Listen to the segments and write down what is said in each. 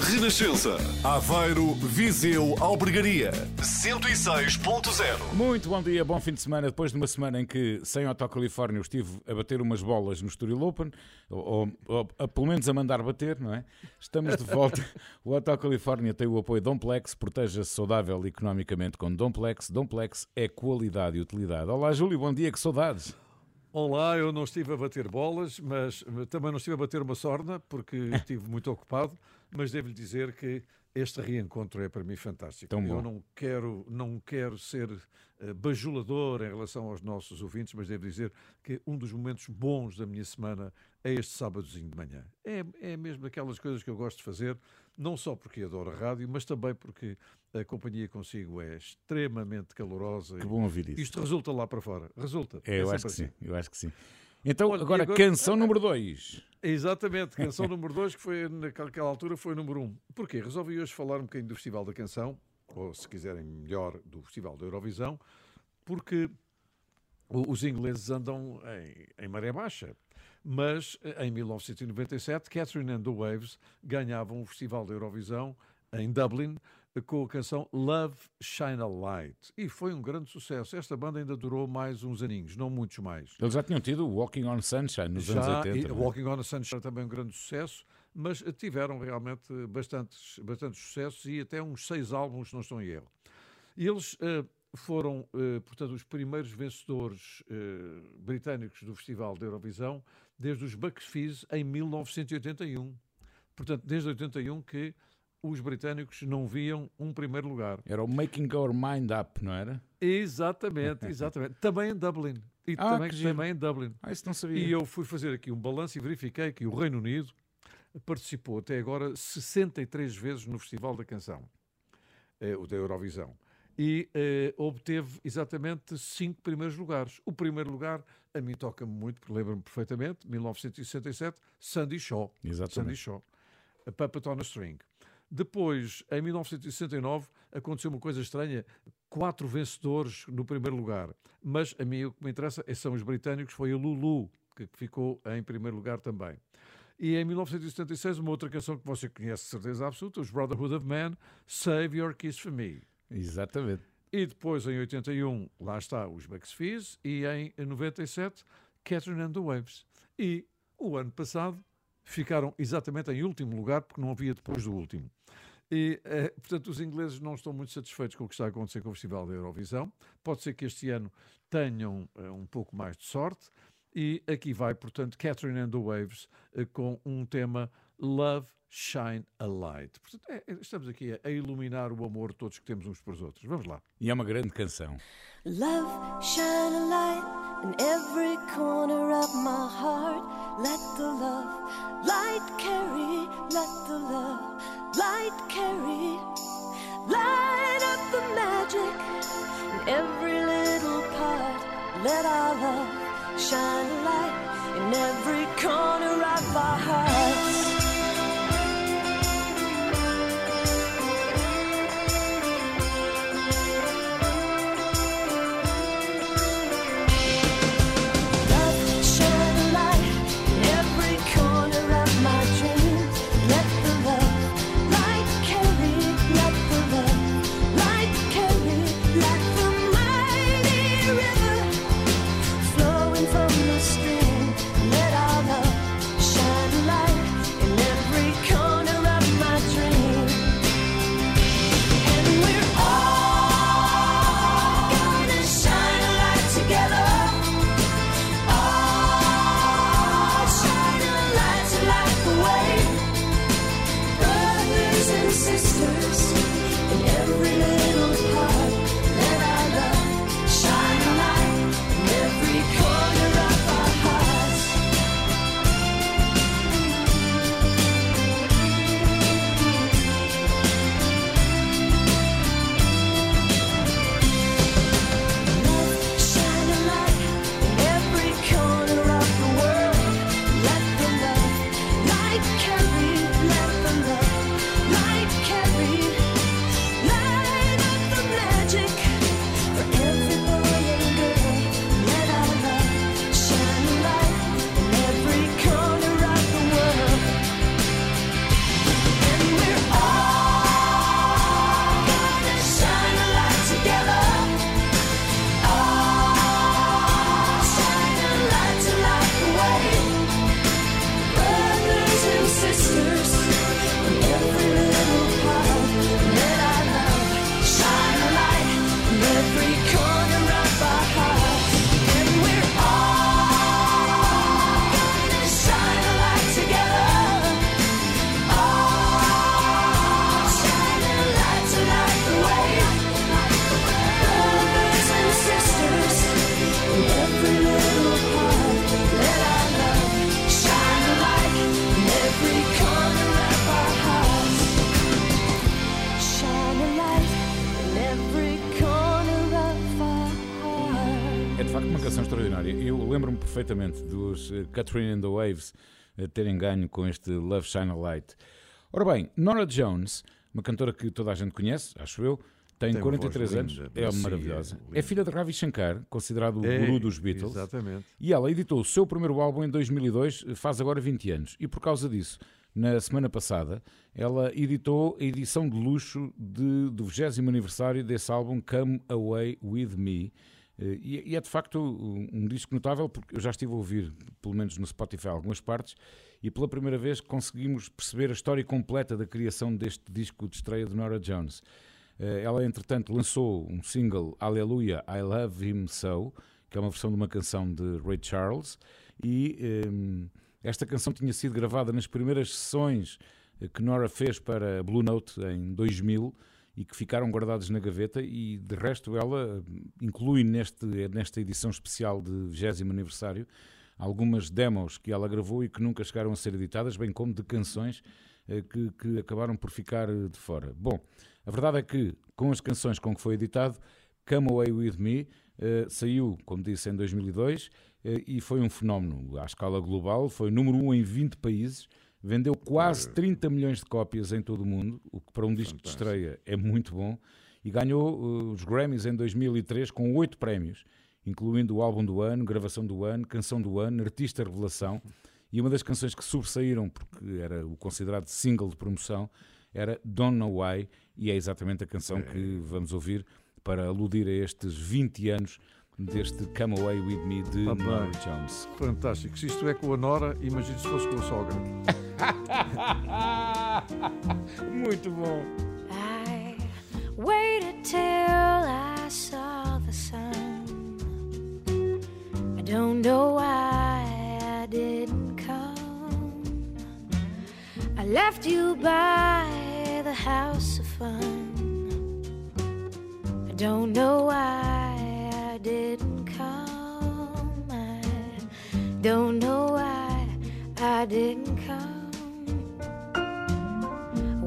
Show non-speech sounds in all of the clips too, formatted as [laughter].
Renascença. Aveiro, Viseu, Albergaria. 106.0. Muito bom dia, bom fim de semana. Depois de uma semana em que, sem eu estive a bater umas bolas no Estoril Open, ou, ou, ou, pelo menos a mandar bater, não é? Estamos de volta. [laughs] o Hotel Califórnia tem o apoio Domplex, proteja-se saudável economicamente com Domplex. Domplex é qualidade e utilidade. Olá, Júlio, bom dia, que saudades. Olá, eu não estive a bater bolas, mas também não estive a bater uma sorna, porque [laughs] estive muito ocupado mas devo-lhe dizer que este reencontro é para mim fantástico. Tão Eu não quero, não quero ser uh, bajulador em relação aos nossos ouvintes, mas devo dizer que um dos momentos bons da minha semana é este sábadozinho de manhã. É, é mesmo daquelas coisas que eu gosto de fazer, não só porque adoro a rádio, mas também porque a companhia consigo é extremamente calorosa. Que bom ouvir isso. Isto resulta lá para fora. Resulta. É, eu acho que assim. sim. Eu acho que sim. Então, Olha, agora, agora, canção número 2. Exatamente, canção número 2, que foi naquela altura foi número 1. Um. Porquê? Resolvi hoje falar um bocadinho do Festival da Canção, ou se quiserem melhor, do Festival da Eurovisão, porque os ingleses andam em, em maré baixa. Mas em 1997, Catherine and the Waves ganhavam o Festival da Eurovisão em Dublin com a canção Love Shine a Light. E foi um grande sucesso. Esta banda ainda durou mais uns aninhos, não muitos mais. Eles já tinham tido Walking on Sunshine nos já, anos 80. E, é? Walking on Sunshine também um grande sucesso, mas tiveram realmente bastantes, bastantes sucessos e até uns seis álbuns, não estão em erro. E eles uh, foram, uh, portanto, os primeiros vencedores uh, britânicos do Festival da Eurovisão desde os Bucks Fizz em 1981. Portanto, desde 81 que os britânicos não viam um primeiro lugar. Era o Making Our Mind Up, não era? Exatamente, [laughs] exatamente. também em Dublin. E ah, também, também em Dublin. Ah, isso não sabia. E eu fui fazer aqui um balanço e verifiquei que o Reino Unido participou até agora 63 vezes no Festival da Canção, eh, o da Eurovisão. E eh, obteve exatamente cinco primeiros lugares. O primeiro lugar, a mim toca-me muito, porque lembro-me perfeitamente, 1967, Sandy Shaw. Exatamente. Sandy Shaw. A Puppet on a String. Depois, em 1969, aconteceu uma coisa estranha: quatro vencedores no primeiro lugar. Mas a mim o que me interessa é, são os britânicos, foi a Lulu que ficou em primeiro lugar também. E em 1976, uma outra canção que você conhece de certeza absoluta, os Brotherhood of Man, Save Your Kiss for Me. Exatamente. E depois, em 81, lá está os Bucks Fizz, e em 97, Catherine and the Waves. E o ano passado ficaram exatamente em último lugar, porque não havia depois do último. E, eh, portanto, os ingleses não estão muito satisfeitos com o que está a acontecer com o Festival da Eurovisão. Pode ser que este ano tenham eh, um pouco mais de sorte. E aqui vai, portanto, Catherine and the Waves eh, com um tema Love Shine a Light. Portanto, é, é, estamos aqui a, a, iluminar o amor todos que temos uns para os outros. Vamos lá. E é uma grande canção. Love shine a light in every corner of my heart. Let the love light carry, let the love light carry. Light up the magic in every little part. Let our love shine a light in every corner of our hearts. Catherine and the Waves terem ganho com este Love Shine a Light. Ora bem, Nora Jones, uma cantora que toda a gente conhece, acho eu, tem, tem 43 anos, linda, é maravilhosa. É, é, filha de Ravi Shankar, considerado o é, guru dos Beatles. Exatamente. E ela editou o seu primeiro álbum em 2002, faz agora 20 anos. E por causa disso, na semana passada, ela editou a edição de luxo de, do 20 aniversário desse álbum Come Away With Me. Eh, e, é de facto um disco notável, porque eu já estive a ouvir, pelo menos no Spotify, algumas partes, e pela primeira vez conseguimos perceber a história completa da criação deste disco de estreia de Nora Jones. Eh, ela, entretanto, lançou um single, Aleluia, I Love Him So, que é uma versão de uma canção de Ray Charles, e um, ehm, esta canção tinha sido gravada nas primeiras sessões eh, que Nora fez para Blue Note em 2000 e que ficaram guardados na gaveta e de resto ela inclui neste, nesta edição especial de 20 aniversário algumas demos que ela gravou e que nunca chegaram a ser editadas, bem como de canções eh, que, que acabaram por ficar eh, de fora. Bom, a verdade é que com as canções com que foi editado, Come Away With Me uh, saiu, como disse, em 2002 uh, e foi um fenómeno à escala global, foi número um em 20 países, vendeu quase 30 milhões de cópias em todo o mundo, o que para um disco Fantástico. de estreia é muito bom, e ganhou uh, os Grammys em 2003 com oito prémios, incluindo o álbum do ano, gravação do ano, canção do ano, artista revelação, e uma das canções que sobressaíram, porque era o considerado single de promoção, era Don't Know Why, e é exatamente a canção que vamos ouvir para aludir a estes 20 anos deste Come Away With Me de Nora Jones. Fantástico. Se isto é com a Nora, imagine se fosse com a sogra. [laughs] [laughs] Muito bom. I waited till I saw the sun. I don't know why I didn't come. I left you by the house of fun. I don't know why I didn't come. I don't know why I didn't come.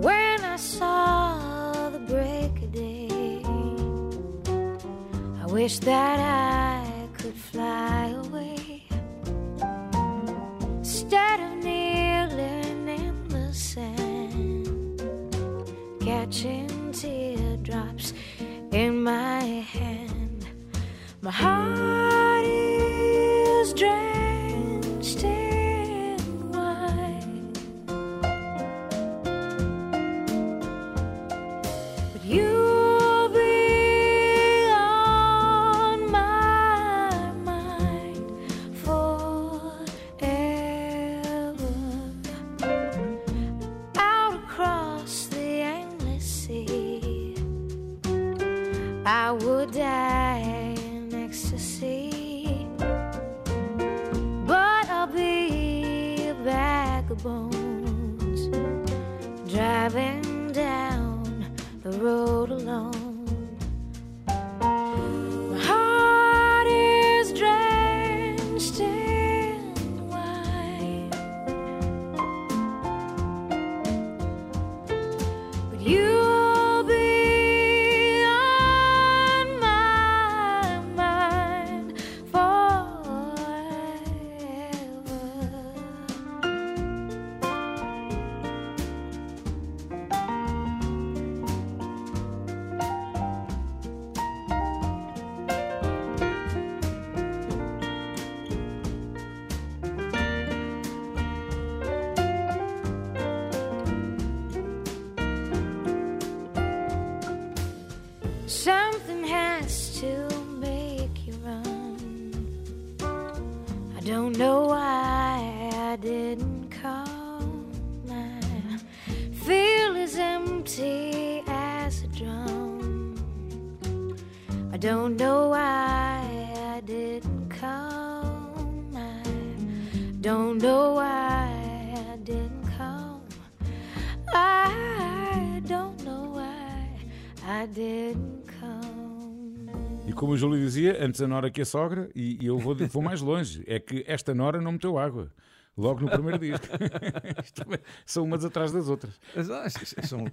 When I saw the break of day, I wish that I could fly away instead of kneeling in the sand, catching teardrops in my hand. My heart is drenched die in ecstasy. But I'll be a bag of bones driving down the road. Antes a Nora que a sogra, e, e eu vou, vou mais longe. É que esta Nora não meteu água. Logo no primeiro disco. [laughs] são umas atrás das outras. Ah, são,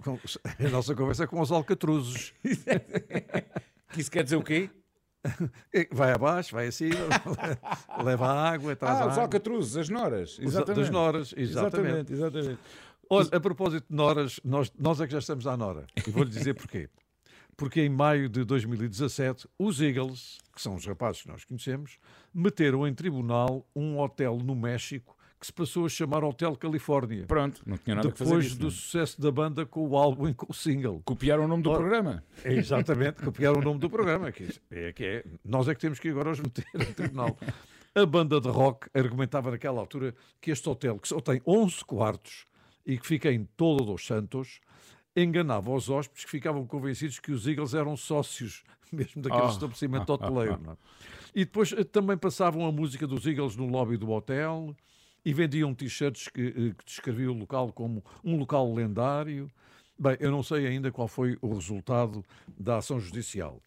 a nossa conversa é com os alcatruzos. [laughs] que isso quer dizer o quê? vai abaixo, vai acima, [laughs] leva a água, traz ah, a os água. alcatruzes, as noras. Exatamente. Das noras, exatamente. exatamente. exatamente. Olha, a propósito de noras, nós, nós é que já estamos à nora. E vou-lhe dizer porquê. Porque em maio de 2017, os Eagles, que são os rapazes que nós conhecemos, meteram em tribunal um hotel no México que se passou a chamar Hotel Califórnia. Pronto, não tinha nada Depois que fazer. Isso, do não. sucesso da banda com o álbum e com o single. Copiaram o nome do Ora, programa. É exatamente, copiaram o nome do programa. Que é, que é, nós é que temos que agora os meter em tribunal. A banda de rock argumentava naquela altura que este hotel, que só tem 11 quartos e que fica em Todo dos Santos, enganava os hóspedes que ficavam convencidos que os Eagles eram sócios [laughs] mesmo daquele Oh. estabelecimento [laughs] hoteleiro. não é? E depois eh, também passavam a música dos Eagles no lobby do hotel e vendiam t-shirts que, eh, que descreviam o local como um local lendário. Bem, eu não sei ainda qual foi o resultado da ação judicial,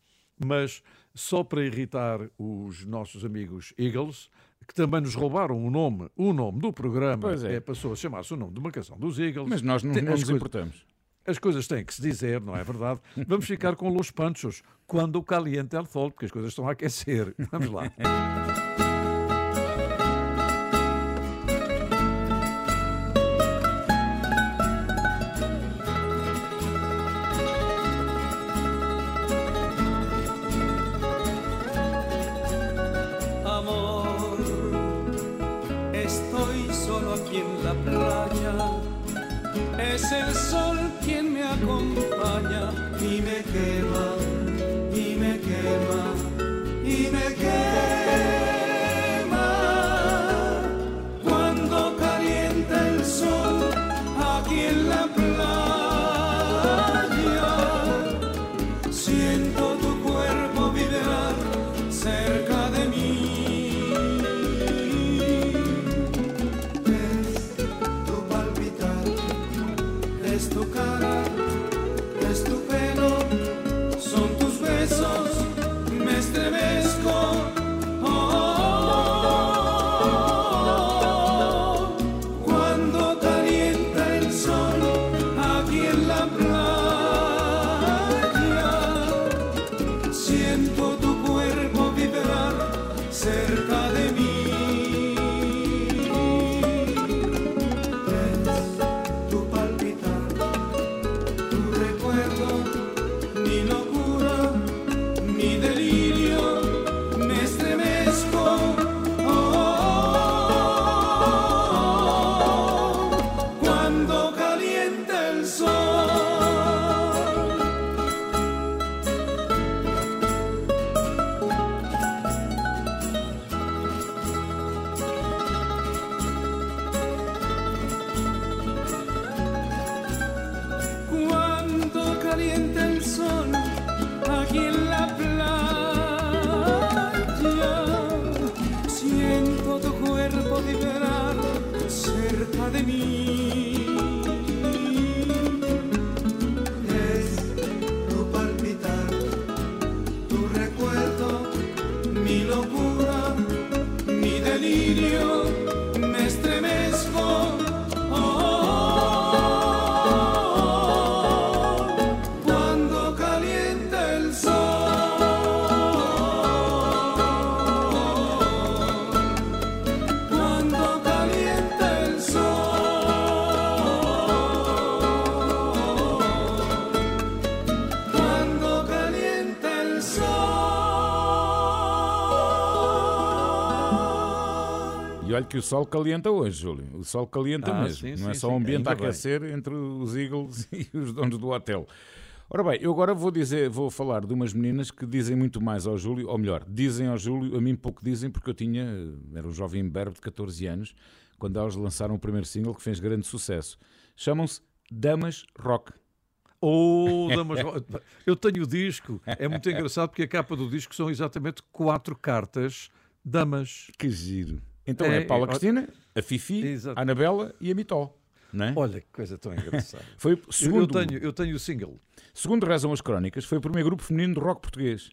mas só para irritar os nossos amigos Eagles, que também nos roubaram o nome, o nome do programa, é. eh, passou a chamar-se o nome de uma canção dos Eagles. Mas nós não, Tem- não nos coisas- importamos. As coisas têm que se dizer, não é verdade? Vamos ficar com Los Panchos, quando o caliente el sol, porque as coisas estão a aquecer. Vamos lá. Amor, estoy solo aquí en la playa. Es el sol que o sol calienta hoje, Júlio. O sol calienta Ah, mesmo. sim, não é sim, só o ambiente a Ainda bem. aquecer entre os Eagles [laughs] e os donos do hotel. Ora bem, eu agora vou dizer, vou falar de umas meninas que dizem muito mais ao Júlio, ou melhor, dizem ao Júlio, a mim pouco dizem, porque eu tinha, era um jovem imberbe de 14 anos, quando elas lançaram o primeiro single que fez grande sucesso. Chamam-se Damas Rock. Oh, damas, [laughs] eu tenho o disco. É muito engraçado porque a capa do disco são exatamente quatro cartas damas. Que giro. Então é, É, a Paula é, Cristina, a Fifi, Exato. a Anabela e a Mitó. É? Olha que coisa tão engraçada. [laughs] Foi, Eu- segundo, eu, tenho, eu tenho o single. Segundo rezam as crónicas, foi o primeiro grupo feminino de rock português.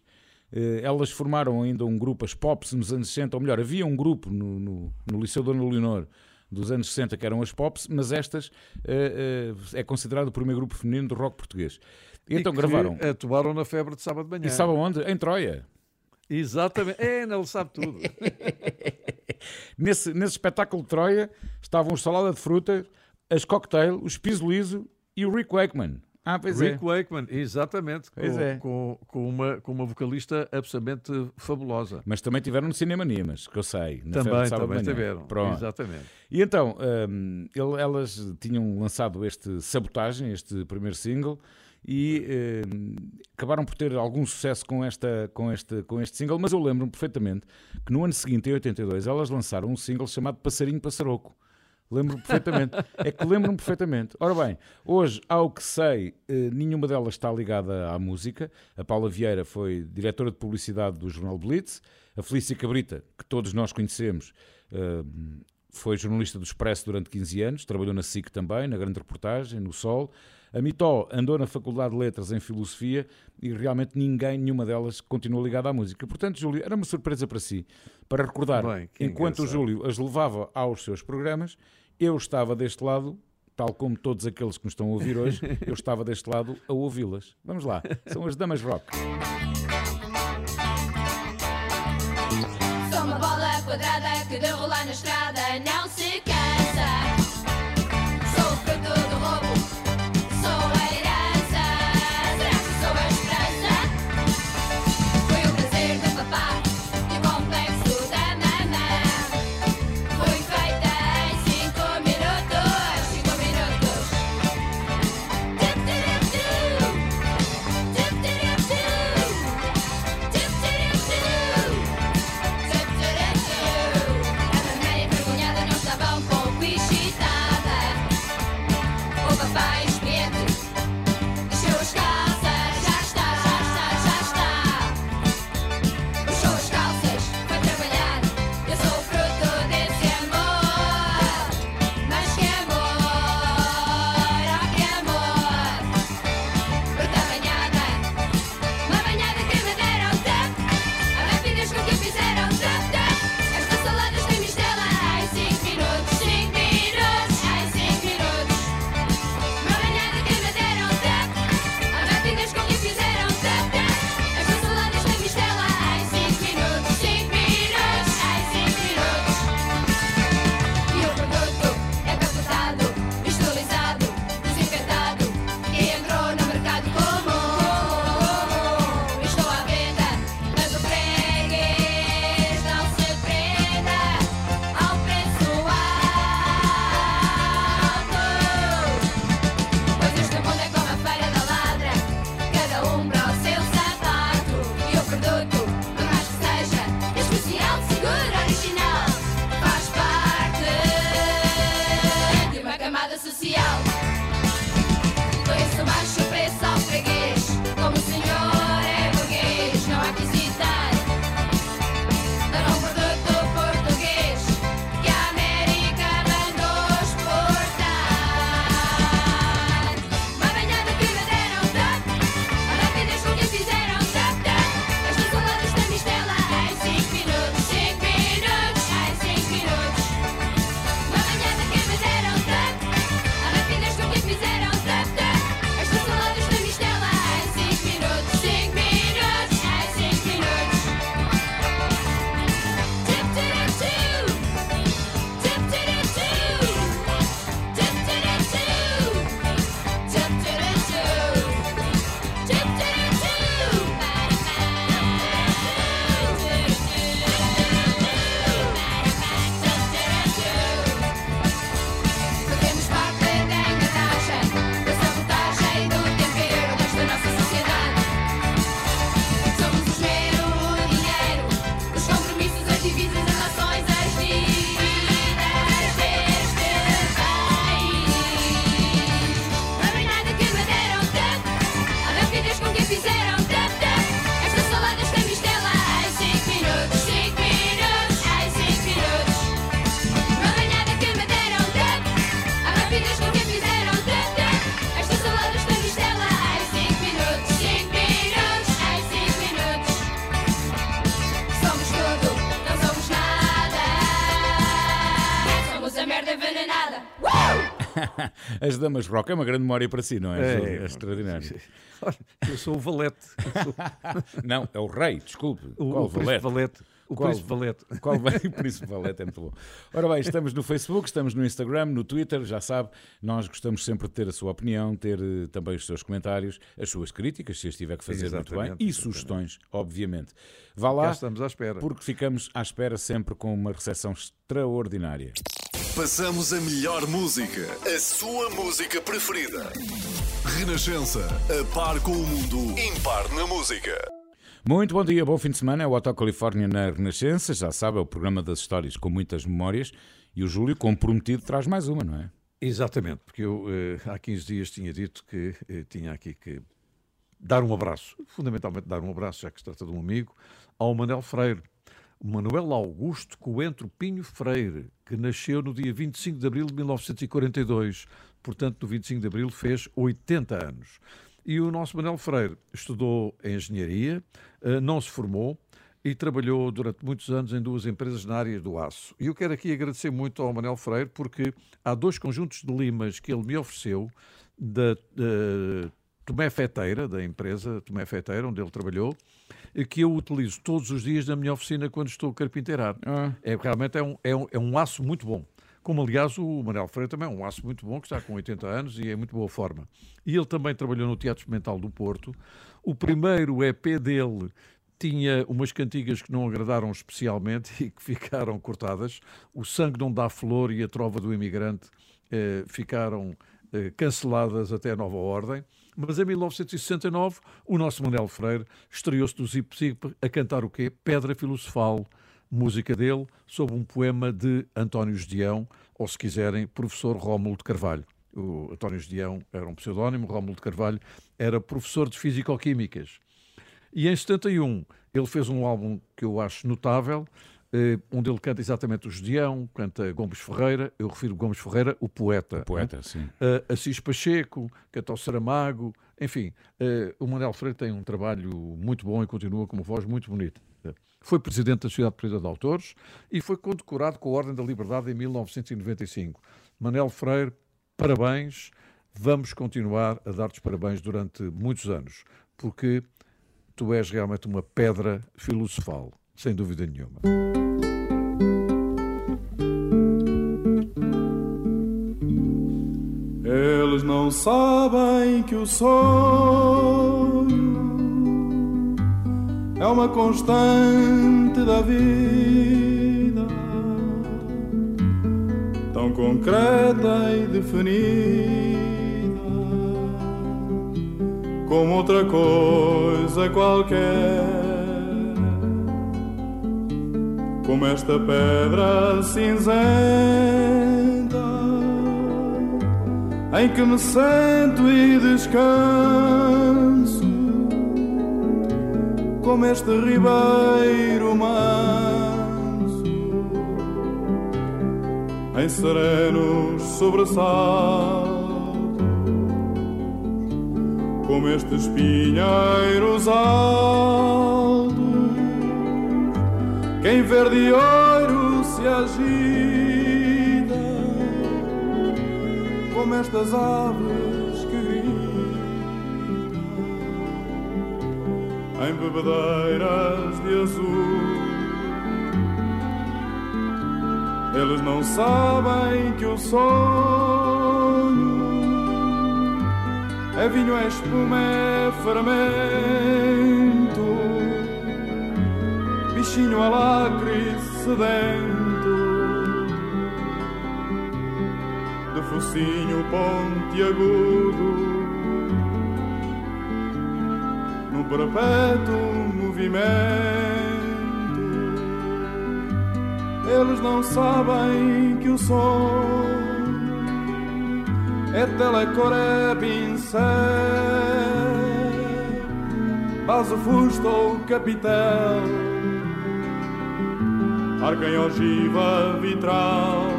Eh, Elas formaram ainda um grupo, as Pops, nos anos 60, ou melhor, havia um grupo no, no, no Liceu Dona Leonor dos anos 60 que eram as Pops, mas estas eh, eh, é considerado o primeiro grupo feminino de rock português. E então que gravaram. Atuaram na febre de sábado de manhã. E sabe onde? Em Troia. Exatamente. É, não, ele sabe tudo. [laughs] nesse, nesse espetáculo de Troia estavam os salada de fruta, as cocktail, os piso liso e o Rick Wakeman. Ah, pois Rick é. Wakeman, exatamente. Pois com, é. Com, com, uma, com uma vocalista absolutamente fabulosa. Mas também tiveram no Cinema Nimas, que eu sei. também, também tiveram. Pronto. Exatamente. E então, um, ele, elas tinham lançado este Sabotagem, este primeiro single, e um, acabaram por ter algum sucesso com, esta, com, este, com este single, mas eu lembro-me perfeitamente que no ano seguinte, em 82, elas lançaram um single chamado Passarinho Passaroco Lembro-me perfeitamente. é que lembro-me perfeitamente. Ora bem, hoje, ao que sei, eh, nenhuma delas está ligada à música. A Paula Vieira foi diretora de publicidade do jornal Blitz. A Felícia Cabrita, que todos nós conhecemos, eh, foi jornalista do Expresso durante 15 anos, trabalhou na SIC também, na grande reportagem, no Sol. A Mitó andou na Faculdade de Letras em Filosofia e realmente ninguém, nenhuma delas, continua ligada à música. Portanto, Júlio, era uma surpresa para si, para recordar, Bem, enquanto o Júlio as levava aos seus programas, eu estava deste lado, tal como todos aqueles que nos estão a ouvir hoje, [laughs] eu estava deste lado a ouvi-las. Vamos lá, são as Damas Rock. Sou uma bola quadrada que de rolar na estrada não se As Damas Rock é uma grande memória para si, não é? É, é, extraordinário. Olha, eu sou o valete. Sou [laughs] Não, é o rei, desculpe. o, Qual o valete? valete. O Qual- príncipe valete. [laughs] Qual o Príncipe Valete? É muito bom. Ora bem, estamos no Facebook, estamos no Instagram, no Twitter, já sabe, nós gostamos sempre de ter a sua opinião, ter eh, também os seus comentários, as suas críticas, se as tiver que fazer muito bem, Exatamente, e exatamente. sugestões, obviamente. Vá lá, estamos à espera. porque ficamos à espera sempre com uma recepção extraordinária. Passamos a melhor música, a sua música preferida. Renascença, a par com o mundo, impar na música. Muito bom dia, bom fim de semana. É o Hotel Califórnia na Renascença, já sabe, é o programa das histórias com muitas memórias. E o Júlio, como prometido, traz mais uma, não é? Exatamente, porque eu eh, há 15 dias tinha dito que eh, tinha aqui que dar um abraço, fundamentalmente dar um abraço, já que se trata de um amigo, ao Manuel Freire. Manuel Augusto Coentro Pinho Freire, que nasceu no dia 25 de abril de 1942, portanto, no 25 de abril fez 80 anos. E o nosso Manuel Freire estudou engenharia, eh, não se formou, e trabalhou durante muitos anos em duas empresas na área do aço. E eu quero aqui agradecer muito ao Manuel Freire porque há dois conjuntos de limas que ele me ofereceu da da Tomé Feteira, da empresa Tomé Feteira, onde ele trabalhou, que eu utilizo todos os dias na minha oficina quando estou a carpinteirar. Ah. É, realmente é um, é, um, é um aço muito bom. Como, aliás, o Manuel Freire também é um aço muito bom, que está com 80 anos e é muito boa forma. E ele também trabalhou no Teatro Experimental do Porto. O primeiro EP dele tinha umas cantigas que não agradaram especialmente [laughs] e que ficaram cortadas. O Sangue Não Dá Flor e a Trova do Imigrante eh, ficaram eh, canceladas até a nova ordem. Mas em 1969, o nosso Manuel Freire estreou-se no Zip Zip a cantar o quê? Pedra Filosofal, música dele, sob um poema de António Gedeão, ou se quiserem, professor Rómulo de Carvalho. O António Gedeão era um pseudónimo, Rómulo de Carvalho era professor de Físico-Químicas. E em 71 ele fez um álbum que eu acho notável, onde ele canta exatamente o Gedeão, canta Gomes Ferreira, eu refiro Gomes Ferreira, o poeta. Poeta, sim. Uh, Assis Pacheco, canta o Saramago, enfim, uh, o Manuel Freire tem um trabalho muito bom e continua com uma voz muito bonita. Foi presidente da Sociedade Portuguesa de Autores e foi condecorado com a Ordem da Liberdade em 1995. Manuel Freire, parabéns, vamos continuar a dar-te parabéns durante muitos anos, porque tu és realmente uma pedra filosofal, sem dúvida nenhuma. Não sabem que o sonho é uma constante da vida, tão concreta e definida como outra coisa qualquer. Como esta pedra cinzenta em que me sento e descanso, como este ribeiro manso, em serenos sobressaltos, como estes pinheiros altos, que em verde ouro se agita como estas aves que gritam em bebedeiras de azul. Eles não sabem que o sonho é vinho, é espuma, é fermento, bichinho alacre sedento focinho pontiagudo no perpétuo movimento. Eles não sabem que o som é telecor, é pincel, base, fusto ou capitel, arca em ogiva vitral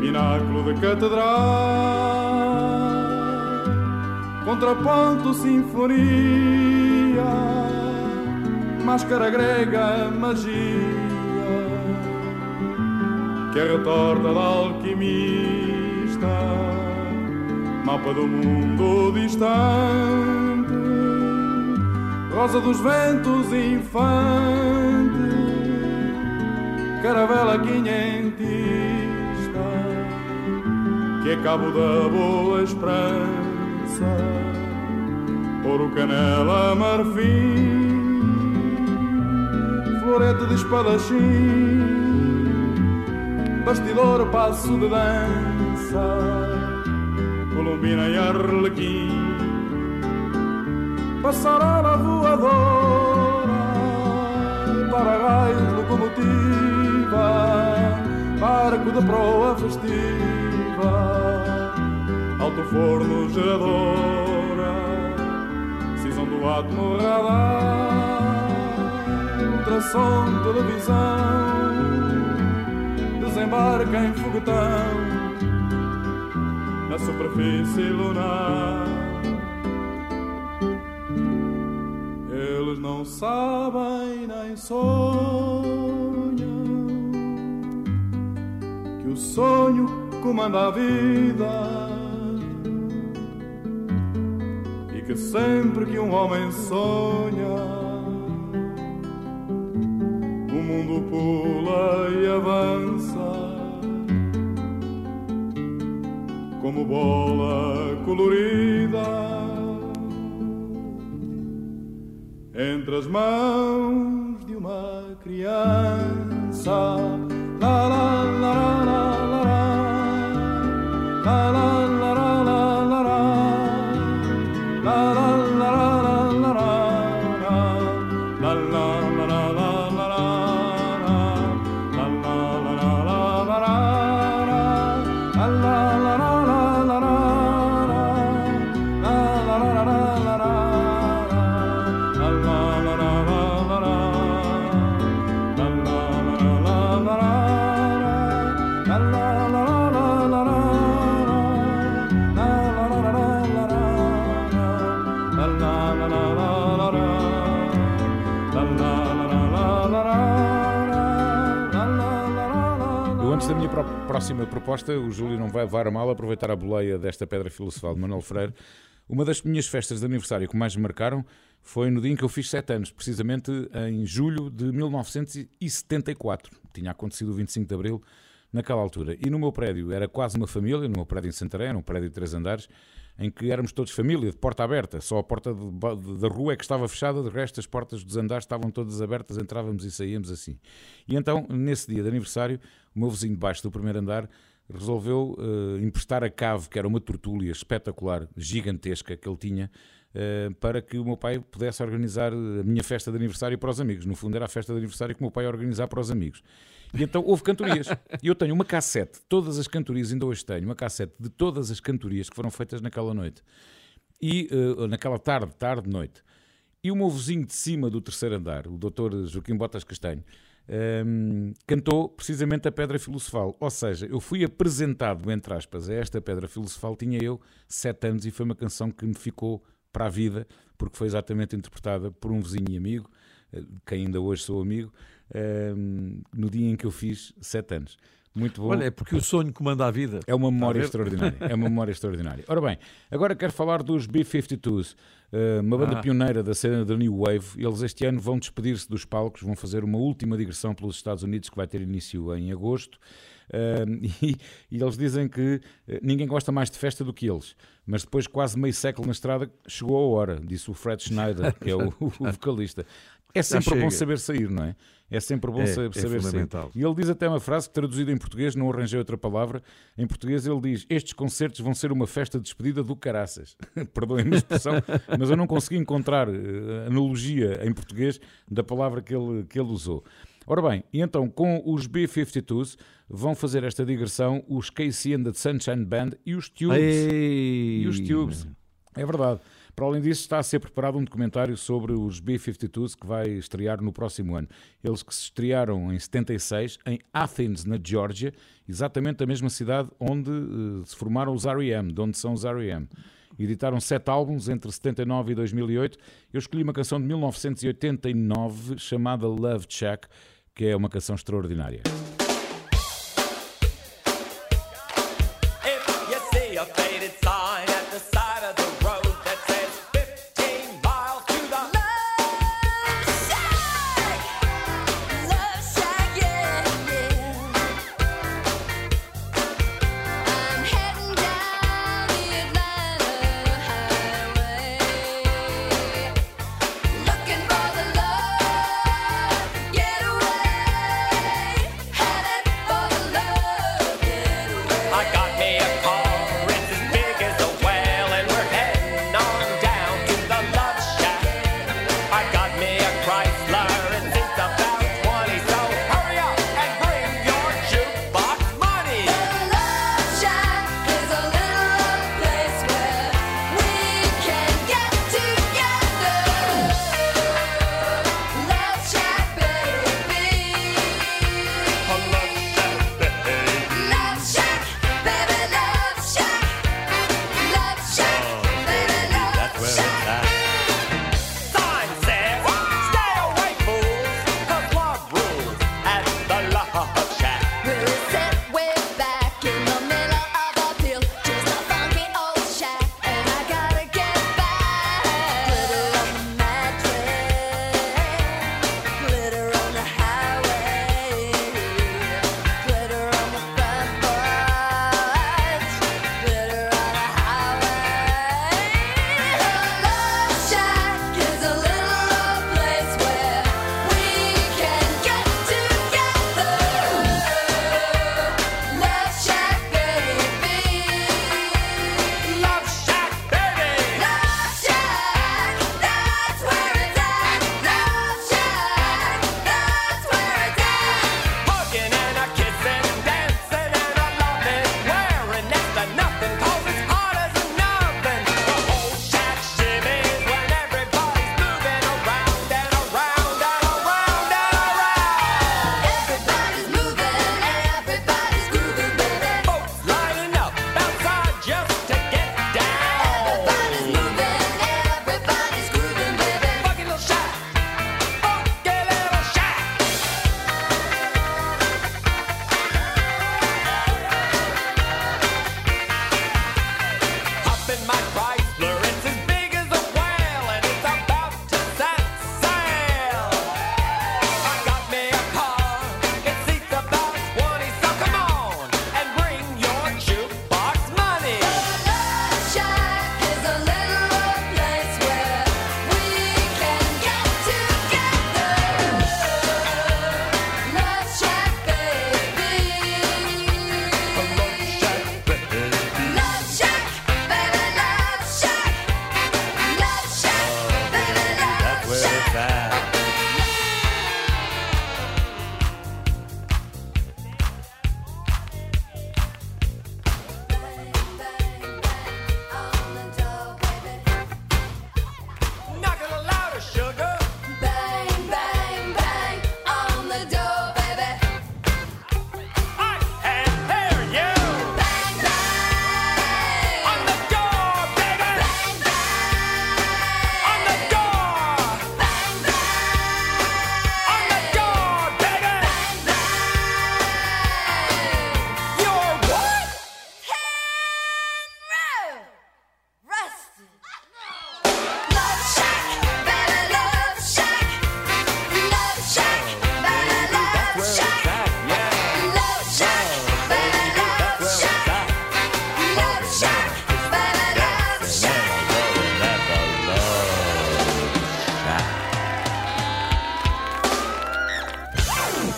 pináculo de catedral, contraponto, sinfonia, máscara grega, magia, que a retorta da alquimista, mapa do mundo distante, rosa dos ventos infante, caravela quinhentista, que é cabo da boa esperança, ouro, canela, marfim, florete de espadachim bastidor, passo de dança, Colombina e Arlequim, passarela voadora, para raios, locomotiva, barco de proa festiva, alto forno geradora, cisão do átomo radar, ultrassom, televisão desembarca em foguetão na superfície lunar. Eles não sabem nem sonham que o sonho comanda a vida. Sempre que um homem sonha. Mundo pula e avança. Como bola colorida. Entre as mãos de uma criança. La, la, proposta, o Júlio não vai levar a mal aproveitar a boleia desta pedra filosofal de Manuel Freire. Uma das minhas festas de aniversário que mais me marcaram foi no dia em que eu fiz 7 anos, precisamente em julho de 1974. Tinha acontecido o 25 de abril naquela altura. E no meu prédio era quase uma família, no meu prédio em Santarém, um prédio de três andares, em que éramos todos família, de porta aberta. Só a porta da rua é que estava fechada, de resto as portas dos andares estavam todas abertas, entrávamos e saíamos assim. E então, nesse dia de aniversário, o meu vizinho de baixo do primeiro andar resolveu uh, emprestar a cave, que era uma tortúlia espetacular, gigantesca, que ele tinha, uh, para que o meu pai pudesse organizar a minha festa de aniversário para os amigos. No fundo, era a festa de aniversário que o meu pai ia organizar para os amigos. E então houve cantorias. [laughs] E eu tenho uma cassete, todas as cantorias, ainda hoje tenho, uma cassete de todas as cantorias que foram feitas naquela noite. E uh, naquela tarde, tarde, noite. E o meu vizinho de cima do terceiro andar, o doutor Joaquim Botas Castanho, um, cantou precisamente a Pedra Filosofal. Ou seja, eu fui apresentado, entre aspas, a esta Pedra Filosofal, tinha eu sete anos e foi uma canção que me ficou para a vida, porque foi exatamente interpretada por um vizinho e amigo, eh, que ainda hoje sou amigo, um, no dia em que eu fiz sete anos. Muito bom. Olha, é porque o sonho comanda a vida. É uma memória extraordinária. É uma memória [laughs] extraordinária. Ora bem, agora quero falar dos B-52s, uma banda ah. pioneira da cena da New Wave. Eles este ano vão despedir-se dos palcos, vão fazer uma última digressão pelos Estados Unidos que vai ter início em agosto. [laughs] e, e, eles dizem que eh, ninguém gosta mais de festa do que eles. Mas depois, quase meio século na estrada, chegou a hora, disse o Fred Schneider, que é o, o [laughs] vocalista. É sempre bom saber sair, não é? É sempre bom é, saber, é saber sair. E ele diz até uma frase que, traduzida em português, não arranjei outra palavra. Em português, ele diz: Estes concertos vão ser uma festa de despedida do caraças. [laughs] Perdoem-me a expressão, [laughs] mas eu não consegui encontrar uh, analogia em português da palavra que ele, que ele usou. Ora bem, e então com os B-52s vão fazer esta digressão os Casey and the Sunshine Band e os Tubes. Ei. E os Tubes. É verdade. Para além disso, está a ser preparado um documentário sobre os B-52s que vai estrear no próximo ano. Eles que se estrearam em 76 em Athens, na Geórgia, exatamente a mesma cidade onde uh, se formaram os R.E.M., de onde são os R.E.M. Editaram sete álbuns entre 79 e 2008. Eu escolhi uma canção de 1989 chamada Love Check, que é uma canção extraordinária.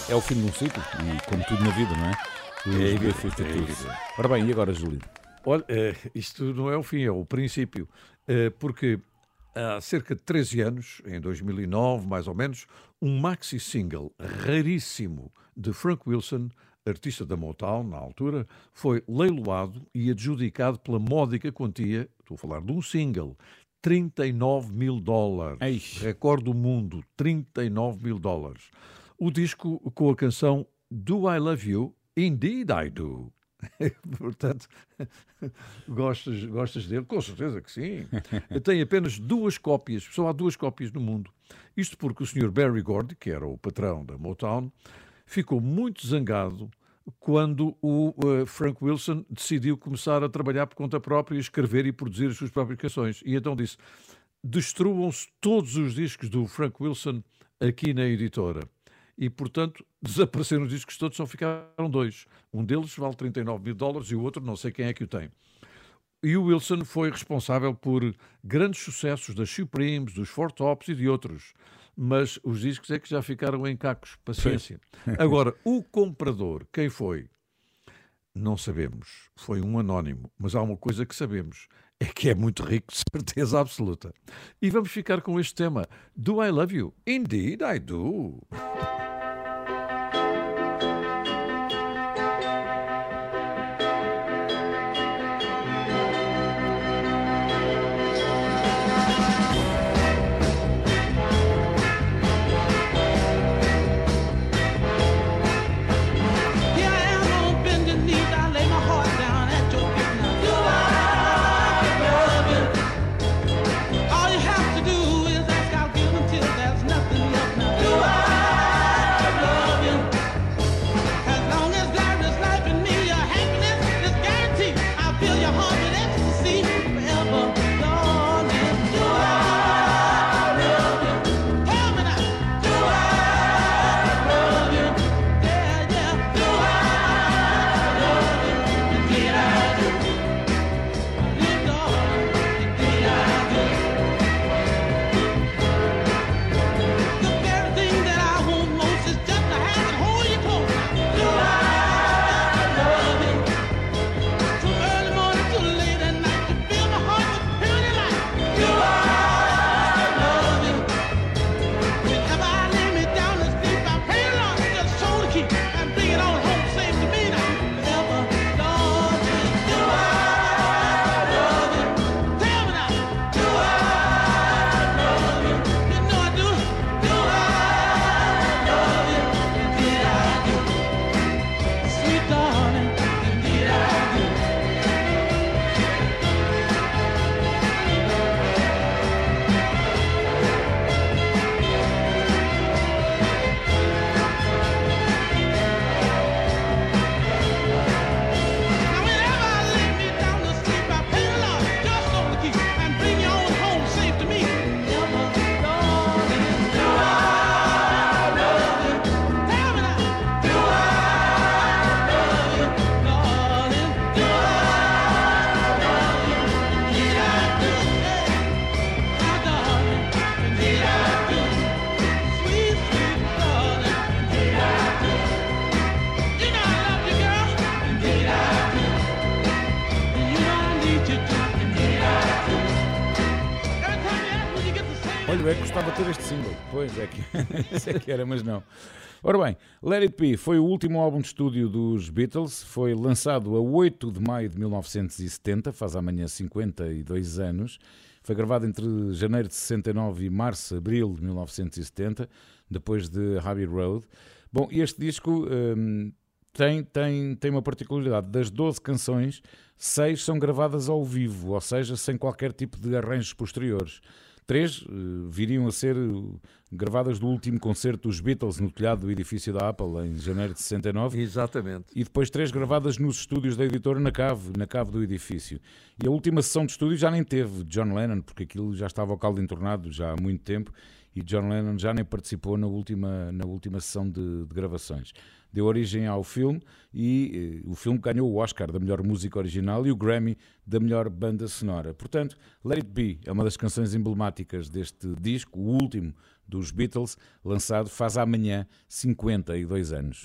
É o fim de um ciclo, e como tudo na vida, não é? É B-52s. é evidente. Ora bem, e agora, Júlio? Olha, eh, isto não é o fim, é o princípio. Eh, Porque há cerca de 13 anos, em 2009 mais ou menos, um maxi single raríssimo de Frank Wilson, artista da Motown na altura, foi leiloado e adjudicado pela módica quantia, estou a falar de um single, 39 mil dólares. Recorde do mundo, 39 mil dólares. O disco com a canção Do I Love You? Indeed I Do. [laughs] Portanto, gostas, gostas dele? Com certeza que sim. [laughs] Tem apenas duas cópias, só há duas cópias no mundo. Isto porque o Sr. Barry Gordy, que era o patrão da Motown, ficou muito zangado quando o eh, Frank Wilson decidiu começar a trabalhar por conta própria, escrever e produzir as suas próprias canções. E então disse: destruam-se todos os discos do Frank Wilson aqui na editora. E, portanto, [laughs] desapareceram os discos todos, só ficaram dois. Um deles vale 39 mil dólares e o outro não sei quem é que o tem. E o Wilson foi responsável por grandes sucessos das Supremes, dos Four Tops e de outros. Mas os discos é que já ficaram em cacos. Paciência. [laughs] Agora, o comprador, quem foi? Não sabemos. Foi um anónimo. Mas há uma coisa que sabemos. É que é muito rico, de certeza absoluta. E vamos ficar com este tema. Do I love you? Indeed I do. Let It Be foi o último álbum de estúdio dos Beatles, foi lançado a 8 de maio de 1970, faz amanhã 52 anos. Foi gravado entre janeiro de 69 e março, abril de 1970, depois de Abbey Road. Bom, este disco hum, tem, tem, tem uma particularidade. Das 12 canções, 6 são gravadas ao vivo, ou seja, sem qualquer tipo de arranjos posteriores. Três eh, viriam a ser eh, gravadas do último concerto dos Beatles no telhado do edifício da Apple em janeiro de 69 Exatamente. e depois três gravadas nos estúdios da editora na cave, na cave do edifício. E a última sessão de estúdio já nem teve John Lennon, porque aquilo já estava ao caldo entornado já há muito tempo e John Lennon já nem participou na última, na última sessão de, de gravações. Deu origem ao filme e eh, o filme ganhou o Oscar da melhor música original e o Grammy da melhor banda sonora. Portanto, Let It Be é uma das canções emblemáticas deste disco, o último dos Beatles, lançado faz amanhã 52 anos.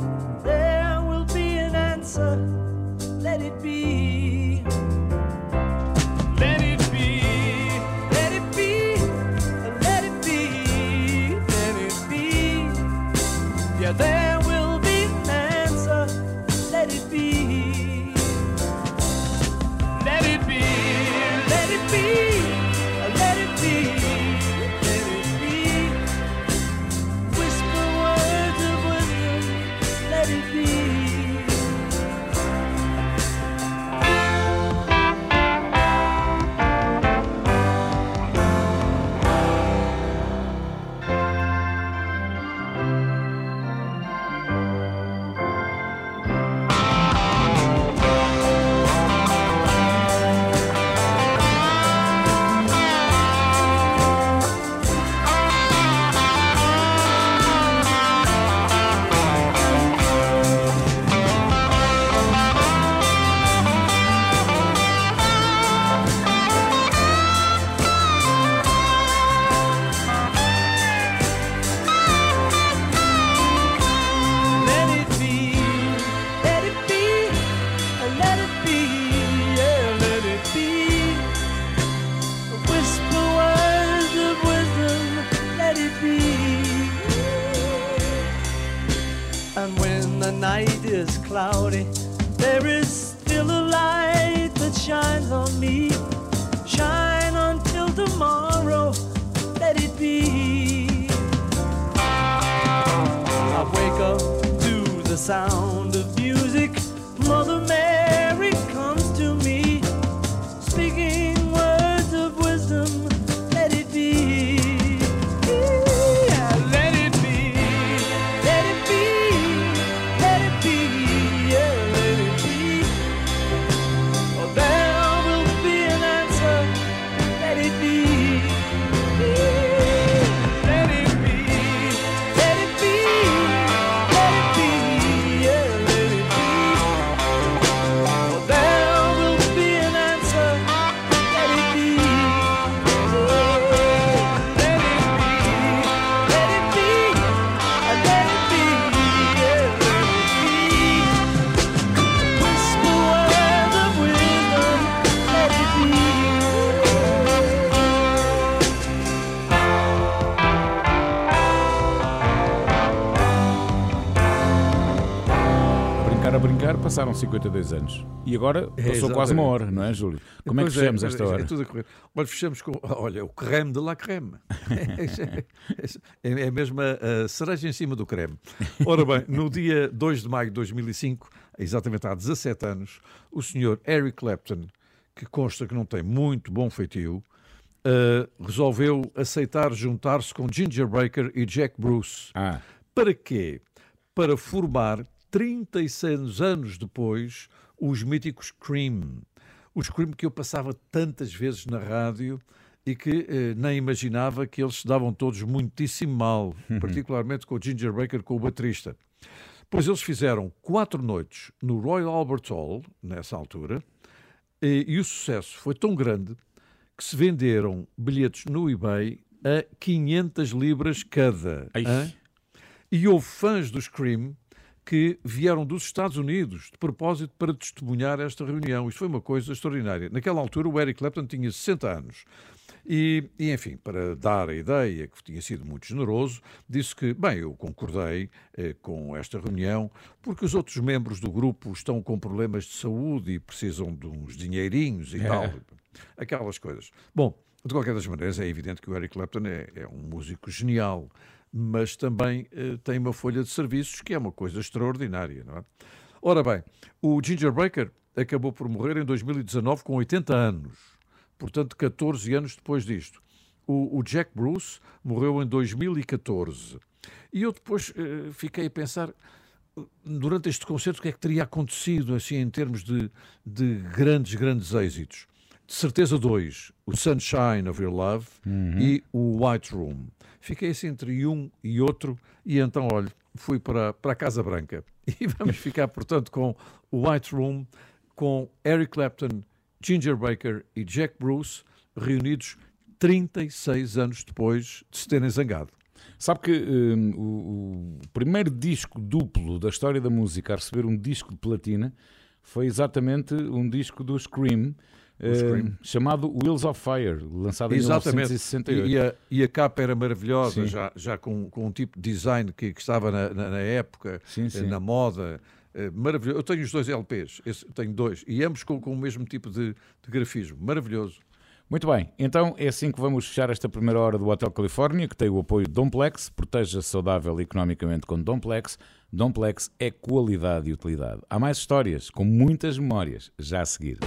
Passaram 52 anos. E agora passou É, quase uma hora, não é, Júlio? Como é que Pois fechamos pois esta é, hora? É tudo a correr. Olha, fechamos com, olha, o creme de la creme. [laughs] é, é mesmo a, a cereja em cima do creme. Ora bem, no dia 2 de maio de 2005, exatamente há 17 anos, o senhor Eric Clapton, que consta que não tem muito bom feitio, eh, resolveu aceitar juntar-se com Ginger Baker e Jack Bruce. Ah, Para quê? Para formar, 36 anos depois, os míticos Cream. Os Cream que eu passava tantas vezes na rádio e que eh, nem imaginava que eles se davam todos muitíssimo mal, particularmente com o Ginger Baker, com o baterista. Pois eles fizeram quatro noites no Royal Albert Hall, nessa altura, e, e o sucesso foi tão grande que se venderam bilhetes no eBay a 500 libras cada. E houve fãs do Scream que vieram dos Estados Unidos de propósito para testemunhar esta reunião. Isto foi uma coisa extraordinária. Naquela altura, o Eric Clapton tinha 60 anos. E, e, enfim, para dar a ideia que tinha sido muito generoso, disse que, bem, eu concordei eh, com esta reunião porque os outros membros do grupo estão com problemas de saúde e precisam de uns dinheirinhos e é. tal. Aquelas coisas. Bom, de qualquer das maneiras, é evidente que o Eric Clapton é, é um músico genial, mas também eh, tem uma folha de serviços que é uma coisa extraordinária, não é? Ora bem, o Ginger Baker acabou por morrer em 2019 com 80 anos portanto, 14 anos depois disto. O, o Jack Bruce morreu em 2014. E eu depois uh, fiquei a pensar, durante este concerto, o que é que teria acontecido, assim, em termos de, de grandes, grandes êxitos. De certeza, dois: o Sunshine of Your Love uhum. e o White Room. Fiquei assim entre um e outro, e então, olha, fui para, para a Casa Branca. [laughs] E vamos ficar, portanto, com o White Room, com Eric Clapton Ginger Baker e Jack Bruce reunidos 36 anos depois de se terem zangado. Sabe que um, o, o, primeiro disco duplo da história da música a receber um disco de platina foi exatamente um disco do Scream, hum, chamado Wheels of Fire, lançado exatamente. em 1968. E a, e a capa era maravilhosa, já, já com, com um tipo de design que, que estava na, na, na época, sim, sim. na moda. Eh, maravilhoso. Eu tenho os dois LPs, esse, tenho dois, e ambos com, com o mesmo tipo de, de, grafismo. Maravilhoso. Muito bem, então é assim que vamos fechar esta primeira hora do Hotel Califórnia, que tem o apoio de Domplex. Proteja-se saudável economicamente com Domplex. Domplex é qualidade e utilidade. Há mais histórias, com muitas memórias, já a seguir.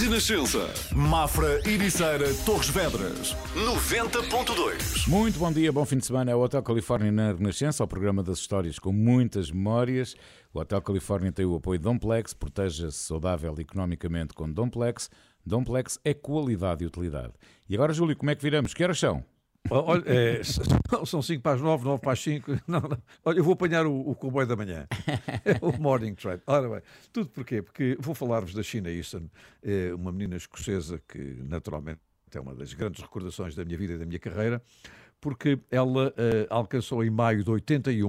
Renascença. Mafra, Ericeira, Torres Vedras. 90.2. Muito bom dia, bom fim de semana. É o Hotel Califórnia na Renascença, o programa das histórias com muitas memórias. O Hotel Califórnia tem o apoio de Domplex, proteja-se saudável economicamente com Domplex. Domplex é qualidade e utilidade. E agora, Júlio, como é que viramos? Que horas são? Olha, é, [laughs] são 5 para as 9, 9 para as 5. [laughs] Não, não. Olha, eu vou apanhar o, o comboio da manhã. [laughs] o morning train. Ora bem, tudo porquê? Porque vou falar-vos da China Easton, é uma menina escocesa que naturalmente é uma das grandes recordações da minha vida e da minha carreira, porque ela eh, alcançou em maio de 81,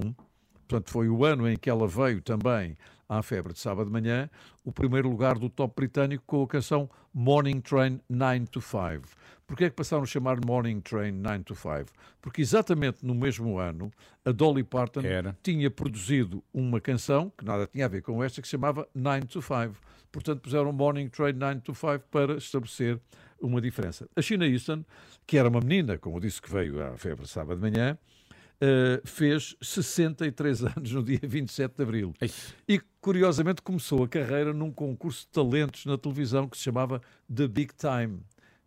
portanto foi o ano em que ela veio também à febre de sábado de manhã, o primeiro lugar do top britânico com a canção Morning Train 9 to 5. Porquê é que passaram a chamar Morning Train 9 to 5? Porque exatamente no mesmo ano, a Dolly Parton Era. tinha produzido uma canção, que nada tinha a ver com esta, que se chamava 9 to 5. Portanto, puseram Morning Train 9 to 5 para estabelecer uma diferença. A China Easton, que era uma menina, como eu disse que veio à febre sábado de manhã, Uh, fez 63 [laughs] anos no dia 27 de abril. Ei. E, curiosamente, começou a carreira num concurso de talentos na televisão que se chamava The Big Time.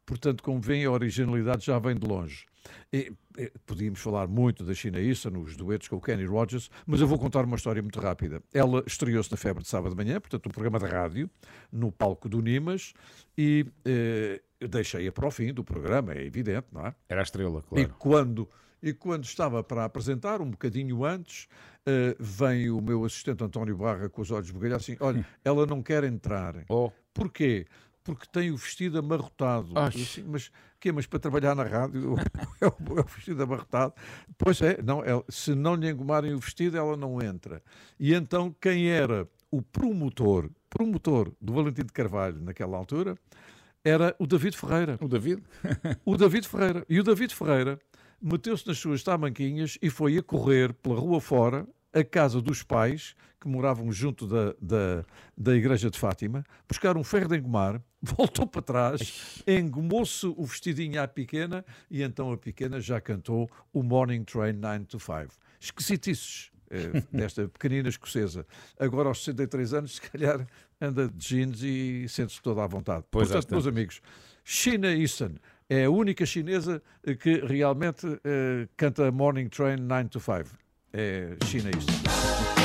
Portanto, como veem, a originalidade já vem de longe. E, e, podíamos falar muito da China Issa nos duetos com o Kenny Rogers, mas eu vou contar uma história muito rápida. Ela estreou-se na Febre de Sábado de Manhã, portanto, um programa de rádio, no palco do Nimas, e eh, deixei-a para o fim do programa, é evidente, não é? Era a estrela, E claro. quando, e quando estava para apresentar, um bocadinho antes, eh, vem o meu assistente António Barra com os olhos bugalhados assim: olha, ela não quer entrar. Oh, Porquê? Porque tem o vestido amarrotado. Assim, mas quê? Mas para trabalhar na rádio [laughs] é o, é o vestido amarrotado? Pois é, não, é- se não lhe engomarem o vestido, ela não entra. E então quem era o promotor, promotor do Valentim de Carvalho naquela altura, era o David Ferreira. o David? O David Ferreira. E o David Ferreira meteu-se nas suas tamanquinhas e foi a correr pela rua fora, a casa dos pais, que moravam junto da, da, da igreja de Fátima, buscar um ferro de engomar, [laughs] voltou para trás, engomou-se o vestidinho à pequena e então a pequena já cantou o Morning Train 9 to 5. Esquisitices eh, [laughs] desta pequenina escocesa. Agora, aos 63 anos, se calhar anda de jeans e sente-se toda à vontade. Pois, Portanto, tantas. meus amigos, China Easton é a única chinesa eh, que realmente eh, canta Morning Train 9 to 5. É China Easton.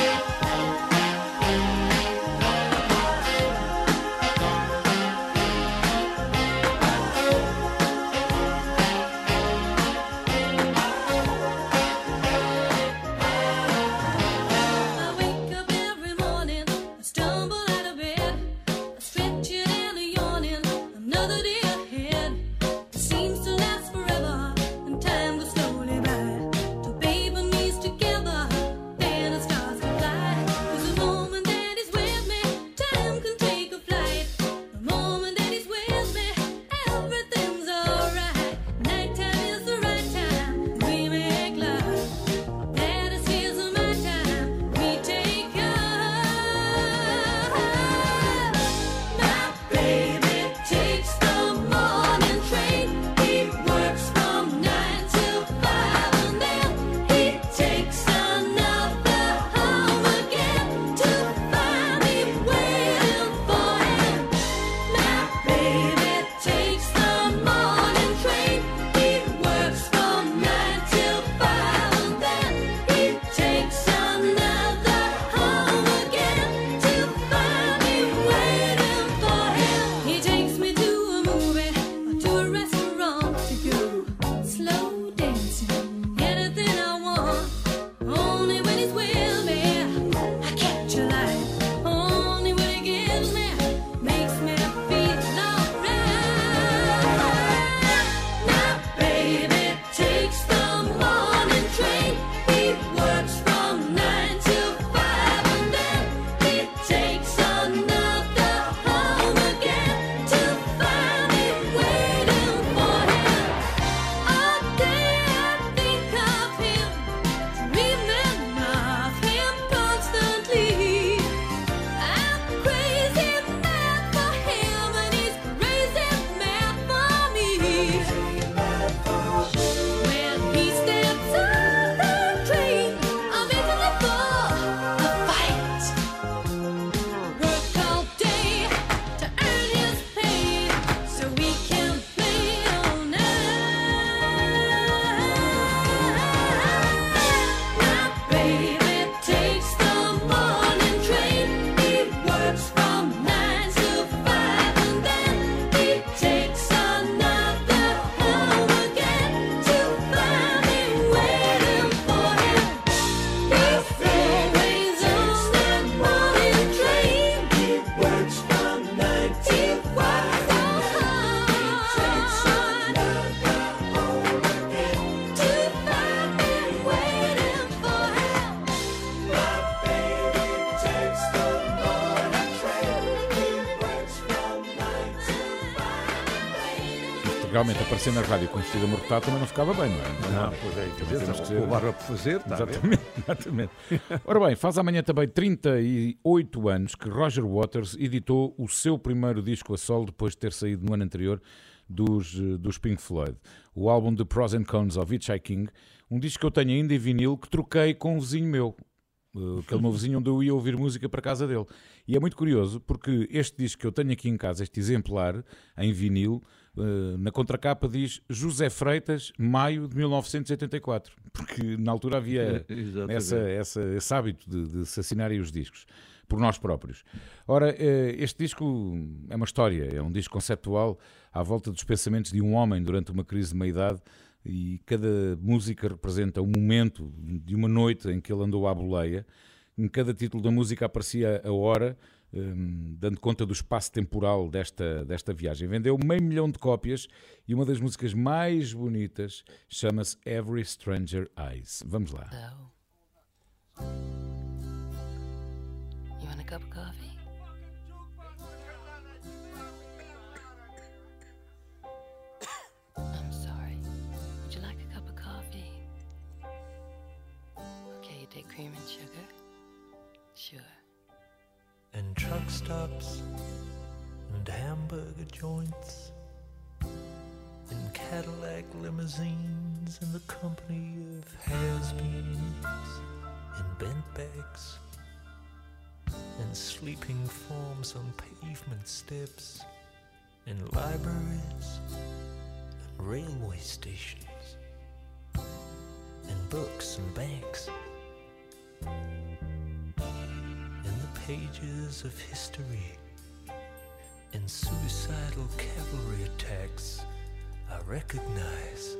Aparecer na rádio com um vestido amortotado também não ficava bem, não é? Não, pois é, quer dizer, temos que ser- barba por fazer, está? Exatamente, [laughs] exatamente. Ora bem, faz amanhã também 38 anos que Roger Waters editou o seu primeiro disco a solo depois de ter saído no ano anterior dos, dos Pink Floyd. O álbum The Pros and Cons of Hitchhiking, um disco que eu tenho ainda em vinil que troquei com um vizinho meu. eh, Aquele meu vizinho onde eu ia ouvir música para casa dele. E é muito curioso porque este disco que eu tenho aqui em casa, este exemplar em vinil, eh, na contracapa diz José Freitas, maio de 1984. Porque na altura havia [laughs] essa, essa- esse hábito de, de se assinarem os discos por nós próprios. Ora, eh, este disco é uma história, é um disco conceptual à volta dos pensamentos de um homem durante uma crise de meia-idade e cada música representa um momento de uma noite em que ele andou à boleia. Em cada título da música aparecia a hora, hum, dando conta do espaço temporal desta, desta viagem. Vendeu meio milhão de cópias e uma das músicas mais bonitas chama-se Every Stranger Eyes. Vamos lá. So, you want a cup of coffee? [coughs] Cream and sugar? Sure. and truck stops and hamburger joints and Cadillac limousines in the company of has-beens and bent backs and sleeping forms on pavement steps and libraries and railway stations and books and banks pages of history and suicidal cavalry attacks I recognize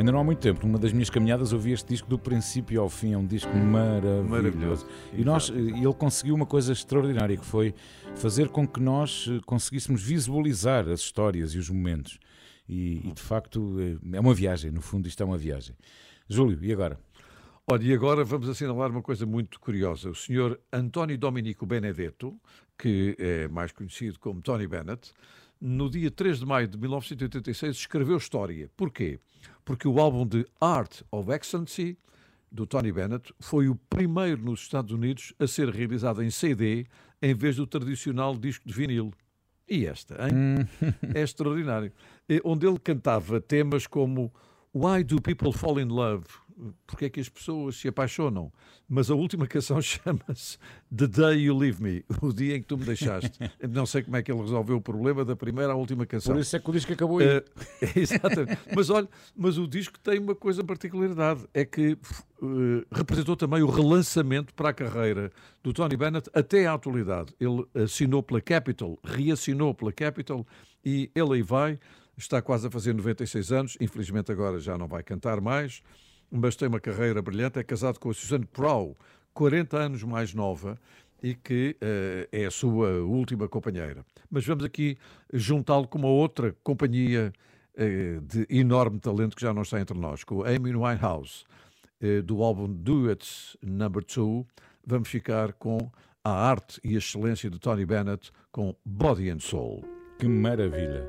Ainda não há muito tempo, numa das minhas caminhadas, ouvi este disco do princípio ao fim. É um disco maravilhoso. Maravilhoso. E nós, e ele conseguiu uma coisa extraordinária, que foi fazer com que nós eh, conseguíssemos visualizar as histórias e os momentos. E, e, de facto eh, é uma viagem, no fundo, isto é uma viagem. Júlio, e agora? Olha, e agora vamos assinalar uma coisa muito curiosa. O senhor António Dominico Benedetto, que é mais conhecido como Tony Bennett, no dia 3 de maio de 1986 escreveu história. Porquê? Porque o álbum de Art of Excellency, do Tony Bennett, foi o primeiro nos Estados Unidos a ser realizado em CD em vez do tradicional disco de vinil. E esta, hein? é extraordinário. Onde ele cantava temas como Why do people fall in love? Porque é que as pessoas se apaixonam? Mas a última canção [laughs] chama-se The Day You Leave Me, o dia em que tu me deixaste. [laughs] Não sei como é que ele resolveu o problema da primeira à última canção. Por isso é que o disco acabou aí. Eh, [laughs] exatamente. Mas olha, mas o disco tem uma coisa particularidade, é que eh, representou também o relançamento para a carreira do Tony Bennett até à atualidade. Ele assinou pela Capitol, reassinou pela Capitol e ele aí vai, está quase a fazer 96 anos, infelizmente agora já não vai cantar mais, mas tem uma carreira brilhante, é casado com a Suzanne Prow, 40 anos mais nova, e que eh, é a sua última companheira. Mas vamos aqui juntá-lo com uma outra companhia eh, de enorme talento que já não está entre nós, com Amy Winehouse, eh, do álbum Duets Number 2. Vamos ficar com a arte e a excelência de Tony Bennett com Body and Soul. Que maravilha.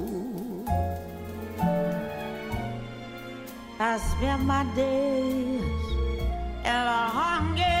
I spend my days in a hunger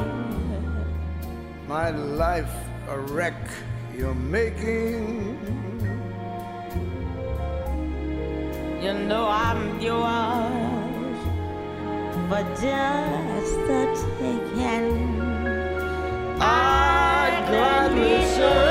My life a wreck you're making. You know I'm yours, but just the taking. I'd gladly surrender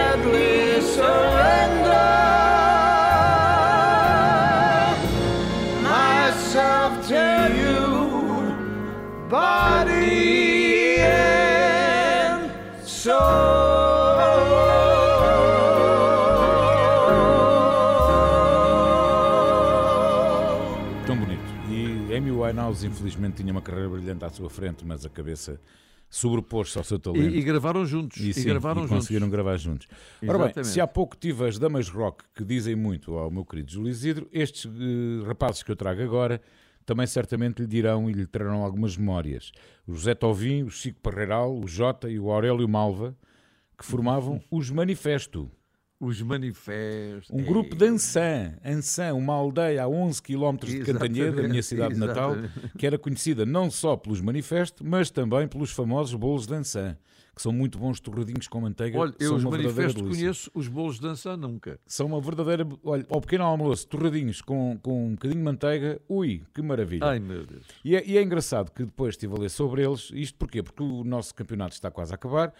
Tão bonito. E Amy Winehouse, infelizmente, tinha uma carreira brilhante à sua frente, mas a cabeça sobrepôs-se ao seu talento. E, e gravaram juntos. E, E, sim, gravaram e juntos. conseguiram gravar juntos. Ora bem, se há pouco tive as damas rock que dizem muito ao meu querido Júlio Isidro, estes eh, rapazes que eu trago agora também certamente lhe dirão e lhe trarão algumas memórias. O José Tovim, o Chico Parreiral, o Jota e o Aurélio Malva, que formavam [laughs] os Manifesto. Os manifestos. Um grupo de Ançã, Ançã, uma aldeia a 11 km de Cantanhede, da minha cidade [laughs] natal, que era conhecida não só pelos manifestos, mas também pelos famosos bolos de Ançã, que são muito bons torradinhos com manteiga. Olha, eu os manifestos conheço, os bolos de dança nunca. São uma verdadeira. Olha, ao pequeno almoço, torradinhos com, com um bocadinho de manteiga, ui, que maravilha. Ai meu Deus. E é, e é engraçado que depois estive a ler sobre eles. Isto porquê? Porque o nosso campeonato está quase a acabar.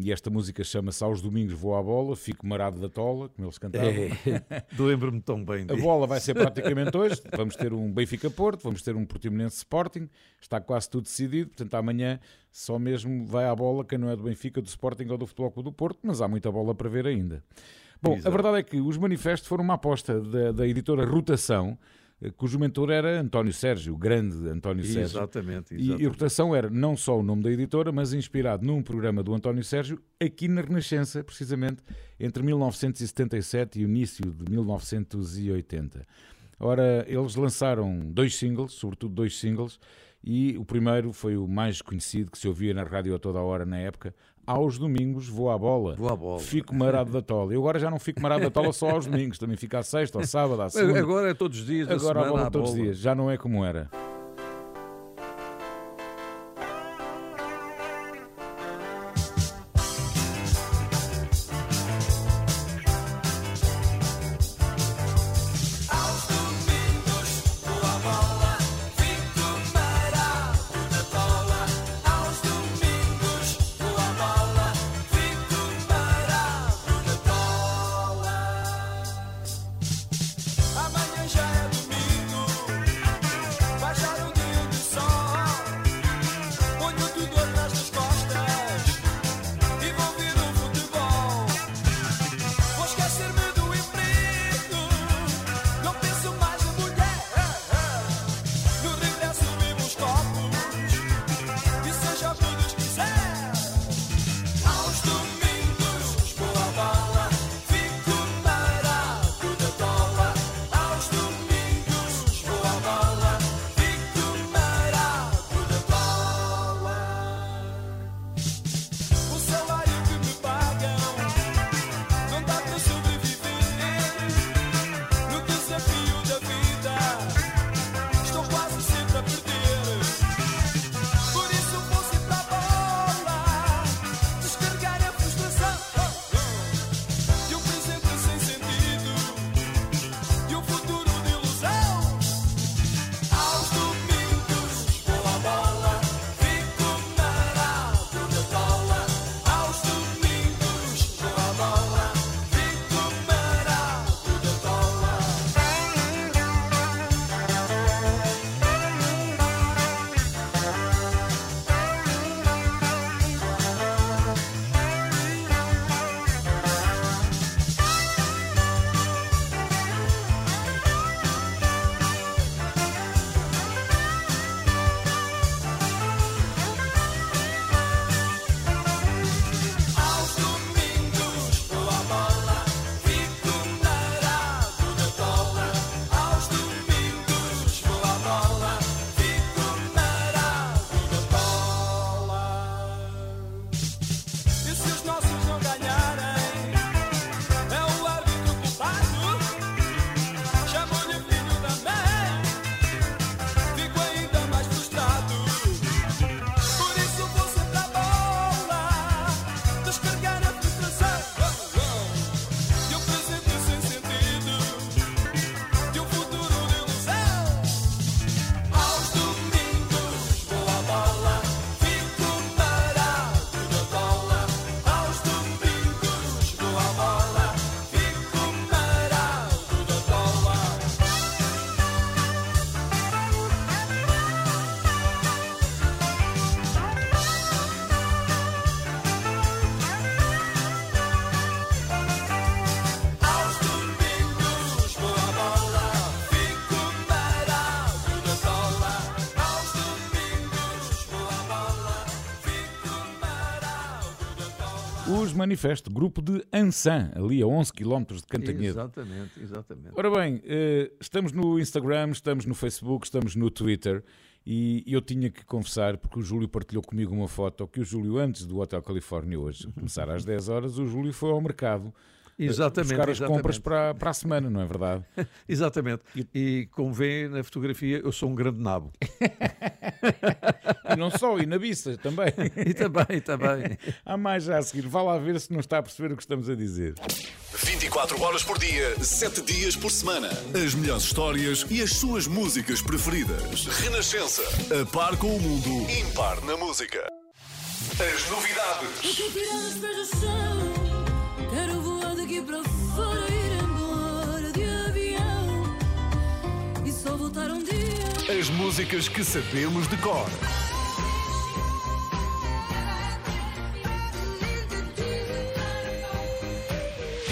E esta música chama-se Aos Domingos Vou à Bola, Fico Marado da Tola, como eles cantavam. É, [laughs] Lembro-me tão bem A disso. bola vai ser praticamente hoje. Vamos ter um Benfica-Porto, vamos ter um Portimonense Sporting. Está quase tudo decidido. Portanto, amanhã só mesmo vai à bola quem não é do Benfica, do Sporting ou do Futebol Clube do Porto, mas há muita bola para ver ainda. Bom, a Exato. verdade é que os manifestos foram uma aposta da, da editora Rotação, cujo mentor era António Sérgio, o grande António Sérgio. Exatamente, E, e exatamente. Rotação era não só o nome da editora, mas inspirado num programa do António Sérgio aqui na Renascença, precisamente entre 1977 e o início de 1980. Ora, eles lançaram dois singles, sobretudo dois singles, e o primeiro foi o mais conhecido que se ouvia na rádio a toda a hora na época. Aos domingos vou à bola. Vou à bola. Fico marado da tola. Eu agora já não fico marado da tola só aos domingos, também fico à sexta, ao sábado, à segunda. Agora é todos os dias Agora a bola à todos os bola. dias, já não é como era. Manifesto, grupo de Ansan, ali a 11 km de Cantanhedo. Exatamente, exatamente. Ora bem, eh, estamos no Instagram, estamos no Facebook, estamos no Twitter e eu tinha que confessar, porque o Júlio partilhou comigo uma foto, que o Júlio, antes do Hotel Califórnia hoje começar às 10 horas, o Júlio foi ao mercado Exatamente, buscar as exatamente. compras para, para a semana, não é verdade? [laughs] Exatamente. E como vê na fotografia, eu sou um grande nabo. [laughs] E não só, e na também. [laughs] E também, e também. Há mais já a seguir. Vá lá ver se não está a perceber o que estamos a dizer. 24 horas por dia, 7 dias por semana. As melhores histórias e as suas músicas preferidas. Renascença. A par com o mundo. Impar na música. As novidades. Músicas que sabemos de cor.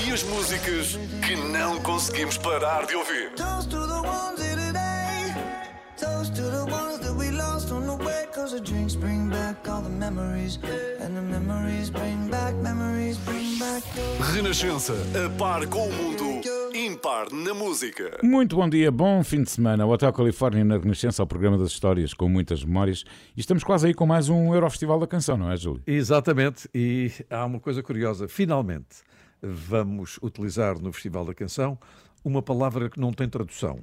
E as músicas que não conseguimos parar de ouvir. Renascença. A par com o mundo. Impar na música. Muito bom dia, bom fim de semana. O Hotel Califórnia na Renascença, ao programa das histórias com muitas memórias. E estamos quase aí com mais um Eurofestival da Canção, não é, Júlio? Exatamente. E há uma coisa curiosa. Finalmente vamos utilizar no Festival da Canção uma palavra que não tem tradução.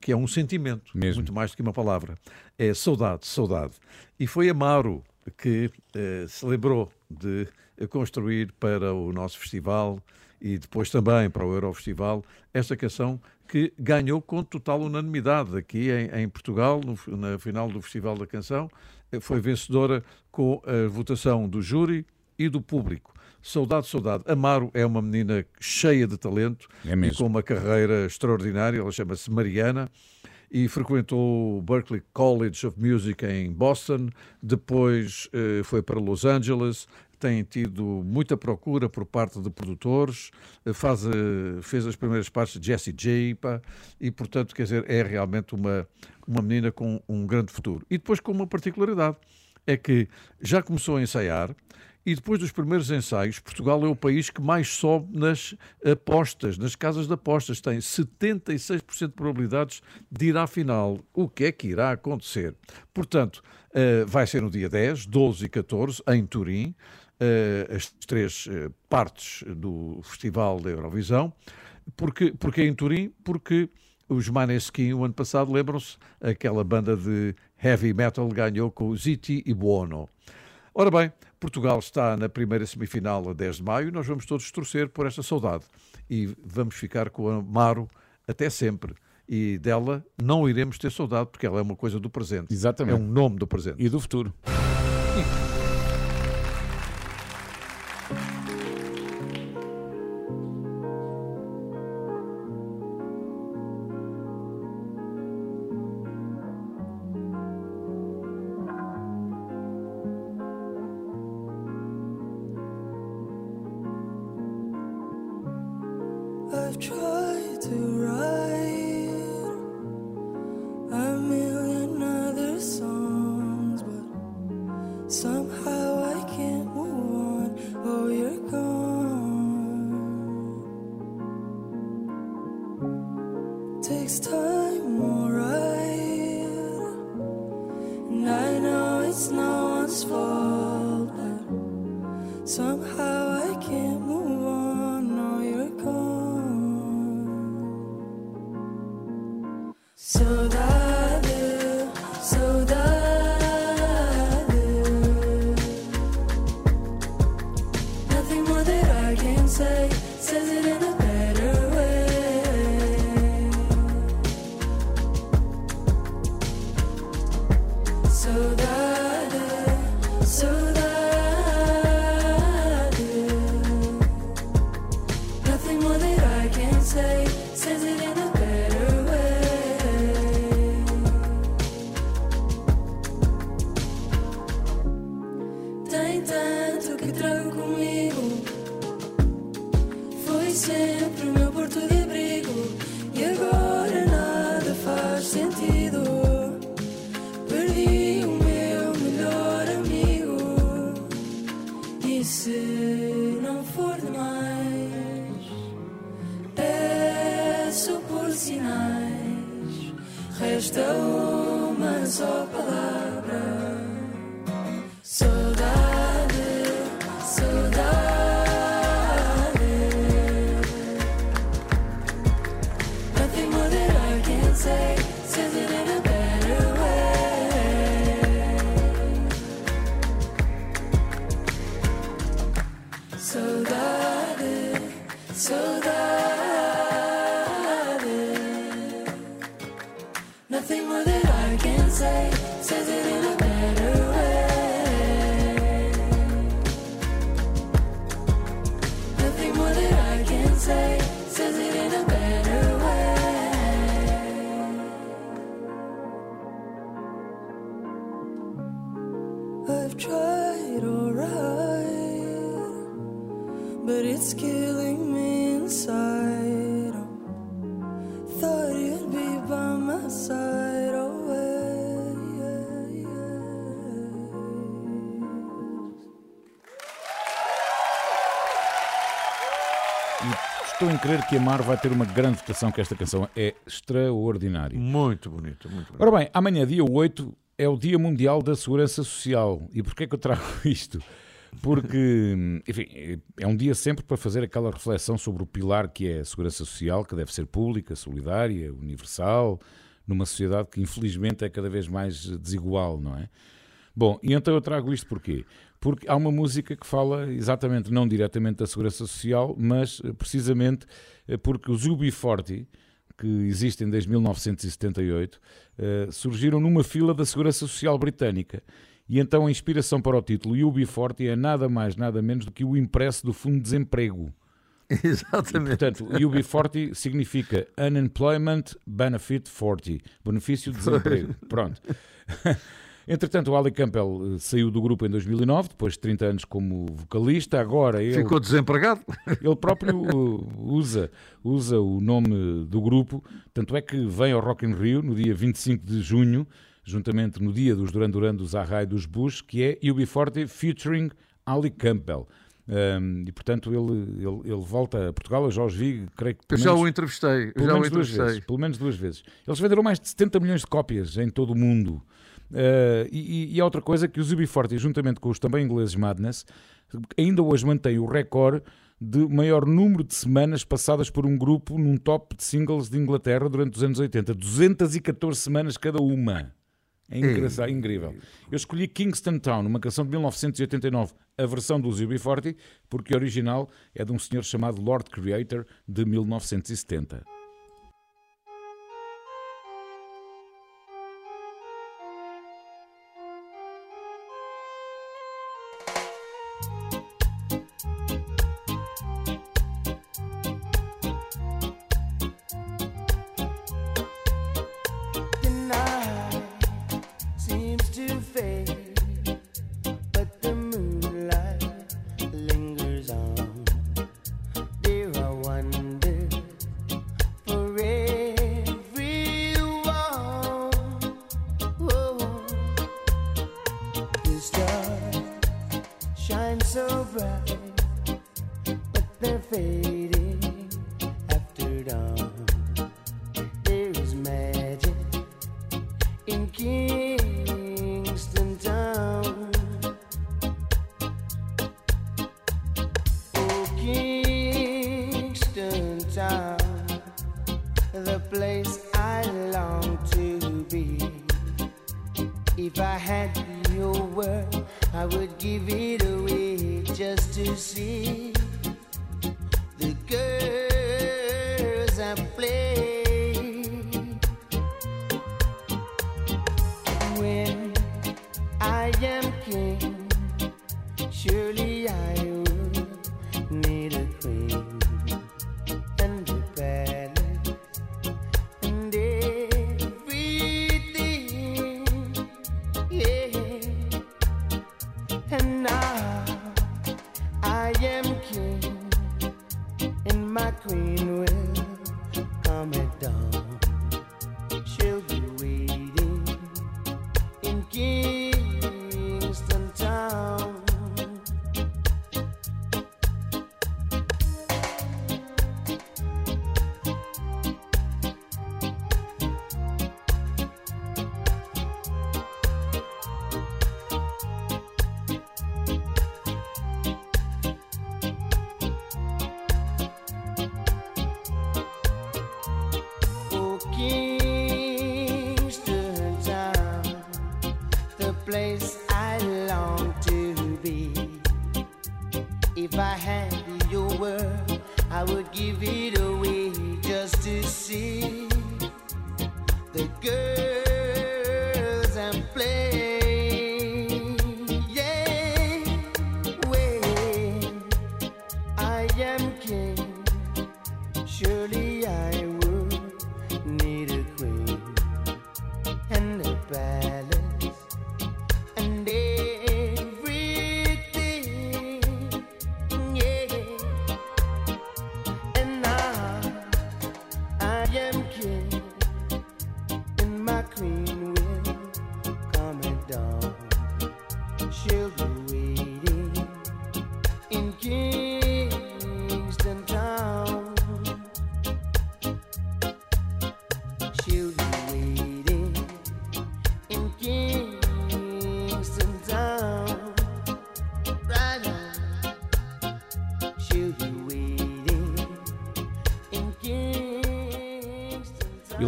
Que é um sentimento, Mesmo. muito mais do que uma palavra. É saudade, saudade. E foi Amaro que eh, se lembrou de construir para o nosso festival e depois também para o Eurofestival esta canção que ganhou com total unanimidade aqui em, em Portugal, no, na final do Festival da Canção. Eh, Foi vencedora com a votação do júri e do público. Saudade, saudade. Amaro é uma menina cheia de talento É e com uma carreira extraordinária. Ela chama-se Mariana e frequentou o Berklee College of Music em Boston. Depois eh, foi para Los Angeles. Tem tido muita procura por parte de produtores. eh, Faz, eh, fez as primeiras partes de Jessie J. pá, E, portanto, quer dizer, é realmente uma, uma menina com um grande futuro. E depois com uma particularidade. É que já começou a ensaiar e depois dos primeiros ensaios, Portugal é o país que mais sobe nas apostas, nas casas de apostas. Tem 76% de probabilidades de ir à final. O que é que irá acontecer? Portanto, eh, vai ser no dia 10, 12 e 14, em Turim, as três eh, partes do Festival da Eurovisão. Porque, porque em Turim? Porque os Maneskin, o ano passado, lembram-se, aquela banda de heavy metal ganhou com Ziti e Buono. Ora bem, Portugal está na primeira semifinal a 10 de maio e nós vamos todos torcer por esta saudade. E vamos ficar com a Amaro até sempre. E dela não iremos ter saudade porque ela é uma coisa do presente. Exatamente. É um nome do presente. E do futuro. I've Em crer que Amar vai ter uma grande votação, que esta canção é extraordinária. Muito bonito, muito bonito. Ora bem, amanhã, dia 8, é o Dia Mundial da Segurança Social. E porquê que eu trago [laughs] isto? Porque, enfim, é um dia sempre para fazer aquela reflexão sobre o pilar que é a segurança social, que deve ser pública, solidária, universal, numa sociedade que infelizmente é cada vez mais desigual, não é? Bom, e então eu trago isto porquê? Porque há uma música que fala exatamente, não diretamente da segurança social, mas eh, precisamente eh, porque os UB40, que existem desde 1978, eh, surgiram numa fila da segurança social britânica. E então a inspiração para o título UB40 é nada mais, nada menos do que o impresso do Fundo de Desemprego. [laughs] Exatamente. E, portanto, UB40 significa Unemployment Benefit 40, benefício de desemprego. [laughs] Pronto. [laughs] Entretanto, o Ali Campbell eh, saiu do grupo em 2009, depois de 30 anos como vocalista. Agora ele, Ficou desempregado. [laughs] ele próprio uh, usa, usa o nome do grupo, tanto é que vem ao Rock in Rio no dia 25 de junho, juntamente no dia dos Duran Duran dos Arra e dos Bush, que é UB40 featuring Ali Campbell. Um, e portanto ele, ele, ele volta a Portugal, eu já os vi, creio que Eu já menos- o entrevistei. Já o entrevistei. vezes, pelo menos duas vezes. Eles venderam mais de 70 milhões de cópias em todo o mundo. Uh, e, e- há outra coisa que os UB40, juntamente com os também ingleses Madness, ainda hoje mantêm o recorde de maior número de semanas passadas por um grupo num top de singles de Inglaterra durante os anos 80. 214 semanas cada uma. É engraçado, incrível. Eu escolhi Kingston Town, uma canção de 1989, a versão dos UB40, porque a original é de um senhor chamado Lord Creator, de 1970.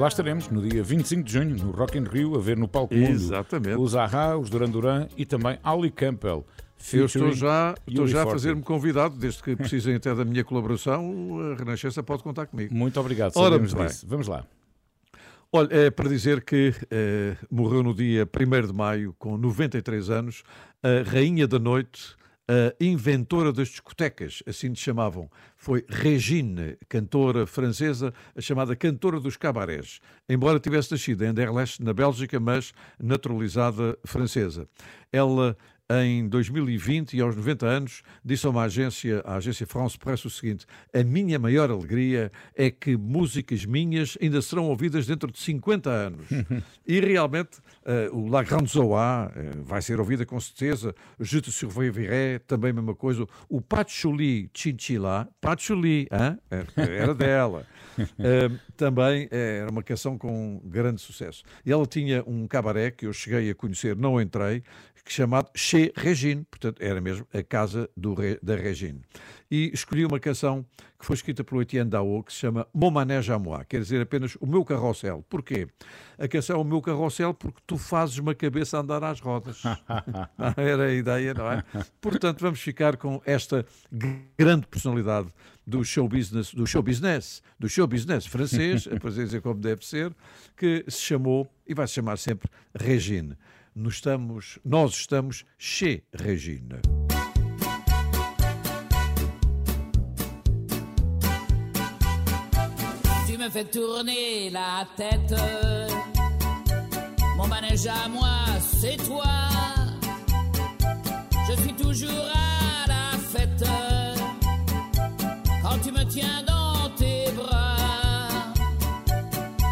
Lá estaremos no dia 25 de junho, no Rock in Rio, a ver no palco Mundo Exatamente. os Ahá, os Duran Duran e também Ali Campbell. Eu estou já, estou já a UB40. fazer-me convidado, desde que precisem até da minha colaboração, a Renascença pode contar comigo. Muito obrigado, Ora, sabemos bem. disso. Vamos lá. Olha, é para dizer que eh, morreu no dia 1 de maio, com 93 anos, a Rainha da Noite, a inventora das discotecas, assim lhe chamavam. Foi Regine, cantora francesa, a chamada cantora dos cabarés. Embora tivesse nascido em Anderlecht, na Bélgica, mas naturalizada francesa. Ela em 2020 e aos 90 anos, disse a uma agência, a agência France Press, o seguinte: A minha maior alegria é que músicas minhas ainda serão ouvidas dentro de 50 anos. [laughs] e realmente, eh, o La Grande Zoa eh, vai ser ouvida com certeza. Je te survivré, também a mesma coisa. O Patchouli Chinchilla, Patchouli, hã? Era- era dela. [laughs] Eh, também era uma canção com grande sucesso. E ela tinha um cabaré que eu cheguei a conhecer, não entrei, chamado Chez Regine, portanto era mesmo a casa do, da Regine. E escolhi uma canção que foi escrita pelo Etienne Dao, que se chama Mon Manège à Moi, quer dizer apenas o meu carrossel. Porquê? A canção é o meu carrossel porque tu fazes uma cabeça andar às rodas. [laughs] Era a ideia, não é? Portanto, vamos ficar com esta grande personalidade do show business, do show business, do show business francês, [laughs] a dizer como deve ser, que se chamou e vai se chamar sempre Regine. Nós estamos, nós estamos chez Regine. Tu me fais tourner la tête. Mon manège à moi, c'est toi. Je suis toujours à la fête. Quand tu me tiens dans tes bras,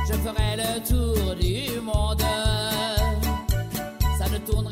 je ferai le tour du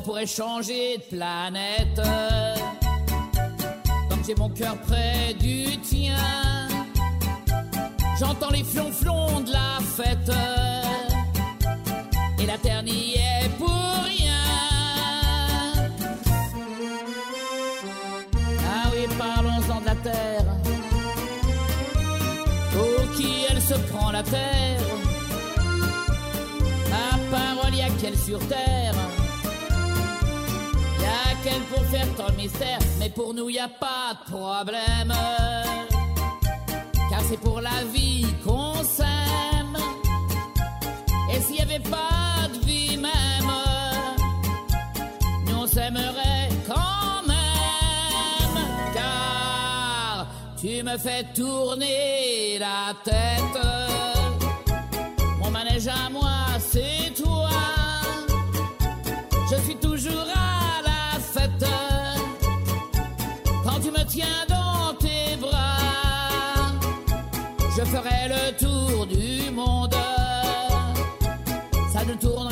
on pourrait changer de planète. Comme j'ai mon cœur près du tien. J'entends les flonflons de la fête. Et la terre n'y est pour rien. Ah oui, parlons-en de la terre. Pour qui elle se prend la terre? Parole, y a qu'elle sur terre. Pour faire tant mystère. Mais pour nous, y a pas de problème car c'est pour la vie qu'on s'aime. Et s'il n'y avait pas de vie même, nous on s'aimerait quand même. Car tu me fais tourner la tête. Mon manège à moi, Ça ne tournerait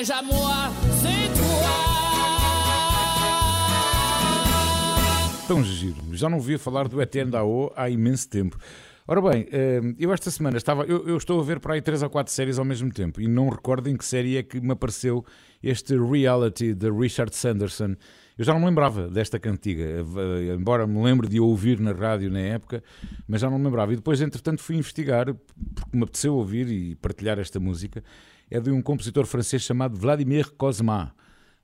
Mon manège à moi, c'est toi. Tão giro. Já não ouvia falar do Etienne há imenso tempo. Ora bem, eh, eu esta semana estava. Eu, eu estou a ver para aí três ou quatro séries ao mesmo tempo e não recordo em que série é que me apareceu este reality de Richard Sanderson. Eu já não me lembrava desta cantiga, eh, embora me lembre de ouvir na rádio na época, mas já não me lembrava. E depois, entretanto, fui investigar, porque me apeteceu ouvir e partilhar esta música. É de um compositor francês chamado Vladimir Cosma.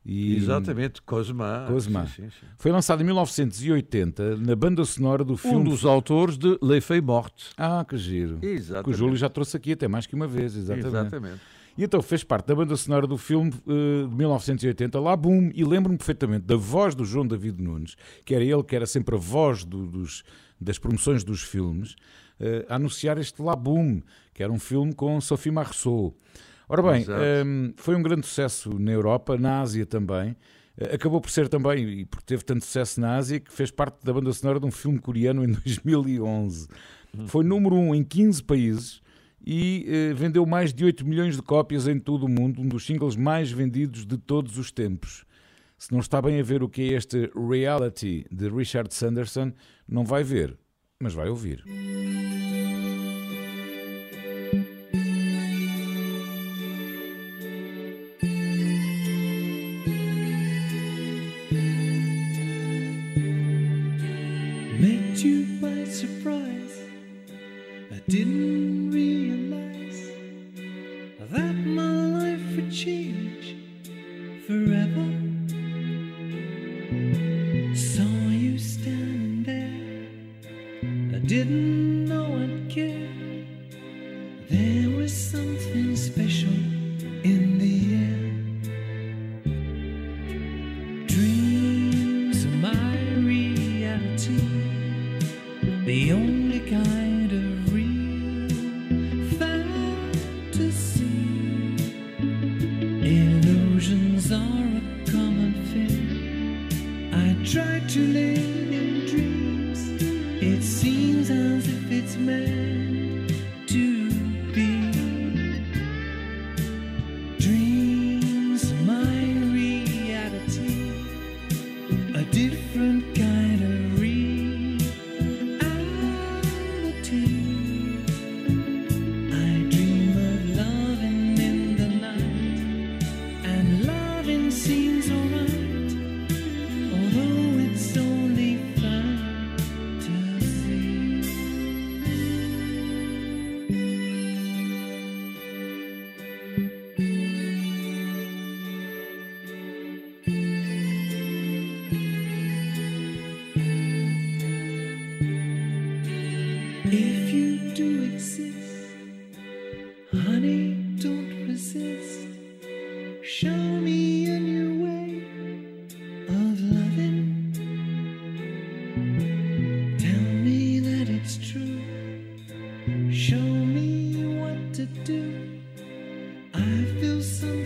E- Exatamente, Cosma. Cosma. Sim, sim, sim. Foi lançado em 1980 na banda sonora do filme. Um dos autores de Les Feuilles Mortes. Ah, que giro. Que o Exatamente. Júlio já trouxe aqui até mais que uma vez, exatamente. Exatamente. E então fez parte da banda sonora do filme eh, de 1980, lá boom, e lembro-me perfeitamente da voz do João David Nunes, que era ele que era sempre a voz do- dos, das promoções dos filmes, eh, a anunciar este lá boom, que era um filme com Sophie Marceau. Ora bem, Exato. ehm, foi um grande sucesso na Europa, na Ásia também. Eh, Acabou por ser também, e porque teve tanto sucesso na Ásia, que fez parte da banda sonora de um filme coreano em [laughs] 2011. Foi número 1 um em 15 países e eh, vendeu mais de 8 milhões de cópias em todo o mundo, um dos singles mais vendidos de todos os tempos. Se não está bem a ver o que é este Reality de Richard Sanderson, não vai ver, mas vai ouvir. do.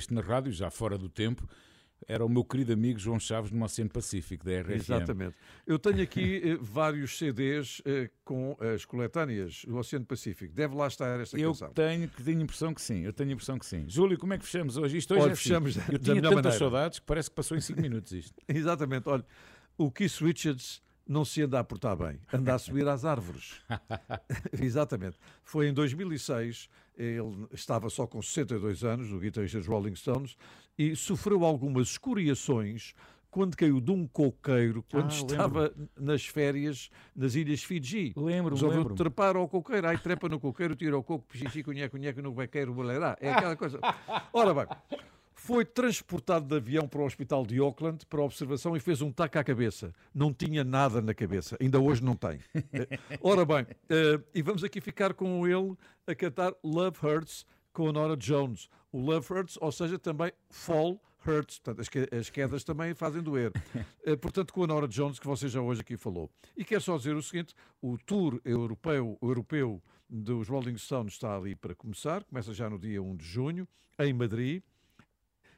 Isto na rádio, já fora do tempo, era o meu querido amigo João Chaves no Oceano Pacífico, da RFM. Exatamente. Eu tenho aqui [laughs] eh, vários CDs eh, com as coletâneas do Oceano Pacífico. Deve lá estar esta Eu canção. tenho, que tenho a impressão que sim, eu tenho a impressão que sim. Júlio, como é que fechamos hoje? Isto hoje Olha, é assim. fechamos da- Eu da tinha tantas maneira. saudades que parece que passou em 5 minutos isto. [laughs] Exatamente. Olha, o Keith Richards não se anda a portar bem, anda a subir às árvores. [laughs] Exatamente. Foi em 2006, ele estava só com 62 anos, o guitarrista dos Rolling Stones, e sofreu algumas escoriações quando caiu de um coqueiro, quando Ah, estava nas férias nas Ilhas Fiji. Lembro-me, Resolveu lembro-me. trepar ao coqueiro, aí trepa no coqueiro, tira o coco, pichichi, cunheco, cunheco, no bequeiro, boleirá. É aquela coisa. [laughs] Ora bem, foi transportado de avião para o hospital de Auckland para observação e fez um taco à cabeça. Não tinha nada na cabeça, ainda hoje não tem. Eh, Ora bem, eh, e vamos aqui ficar com ele a cantar Love Hurts com a Nora Jones. O Love Hurts, ou seja, também Fall Hurts, portanto, as quedas também fazem doer. Eh, portanto, com a Nora Jones, que você já hoje aqui falou. E quero só dizer o seguinte: o tour europeu, europeu dos Rolling Stones está ali para começar, começa já no dia 1 de junho, em Madrid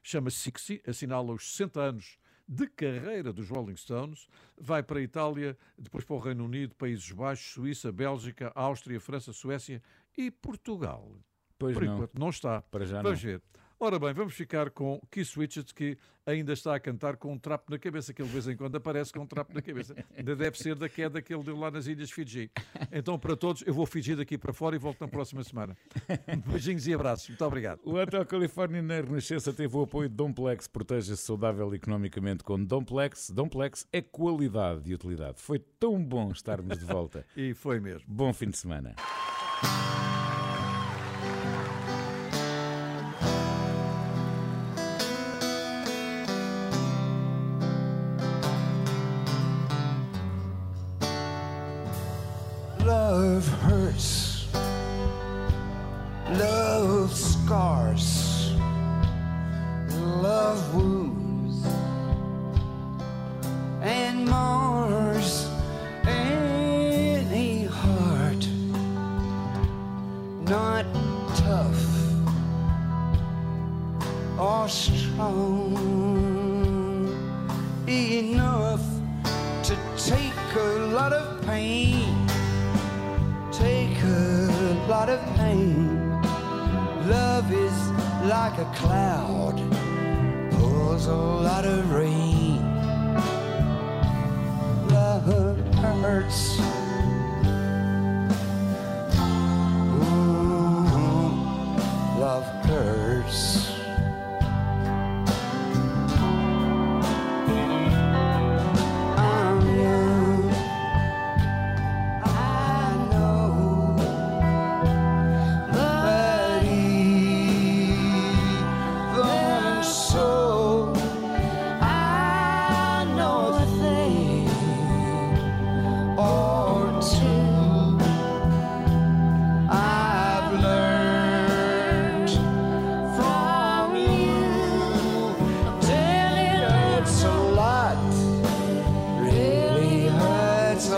chama-se Sixty, assinala os 60 anos de carreira dos Rolling Stones, vai para a Itália, depois para o Reino Unido, Países Baixos, Suíça, Bélgica, Áustria, França, Suécia e Portugal. Pois Por não. enquanto não está. Para já vamos não. ver. Ora bem, vamos ficar com Keith Richards, que ainda está a cantar com um trapo na cabeça, que ele de vez em quando aparece com um trapo na cabeça. Ainda deve ser da queda que ele deu lá nas Ilhas Fiji. Então, para todos, eu vou fingir daqui para fora e volto na próxima semana. Beijinhos e abraços. Muito obrigado. O Hotel Califórnia na Renascença teve o apoio de Domplex. Proteja-se saudável economicamente com Domplex. Domplex é qualidade e utilidade. Foi tão bom estarmos de volta. [laughs] E foi mesmo. Bom fim de semana.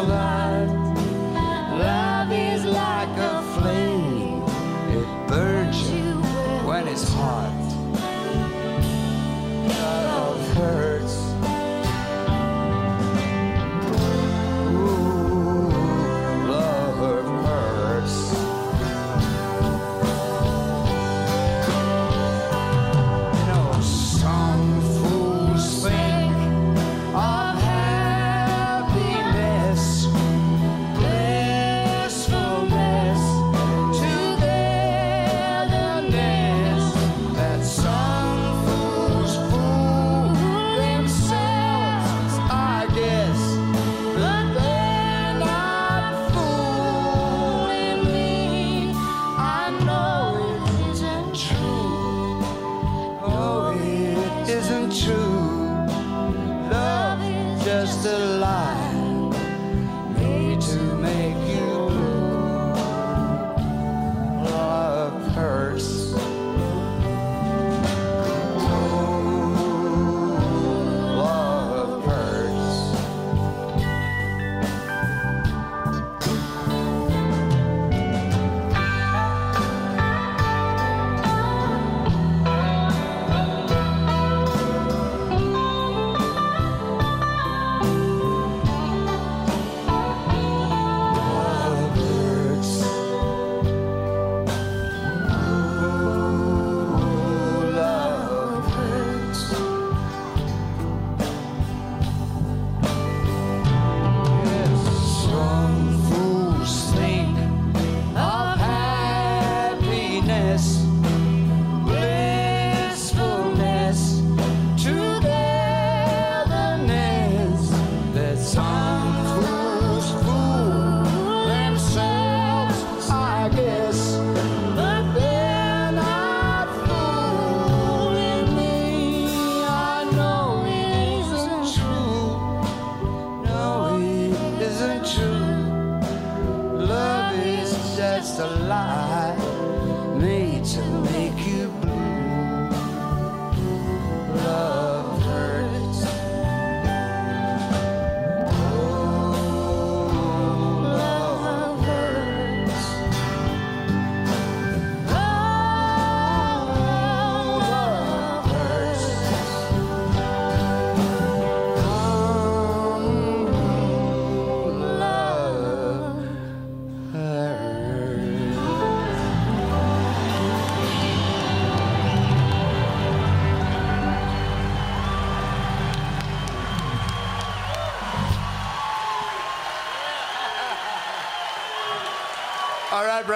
alive.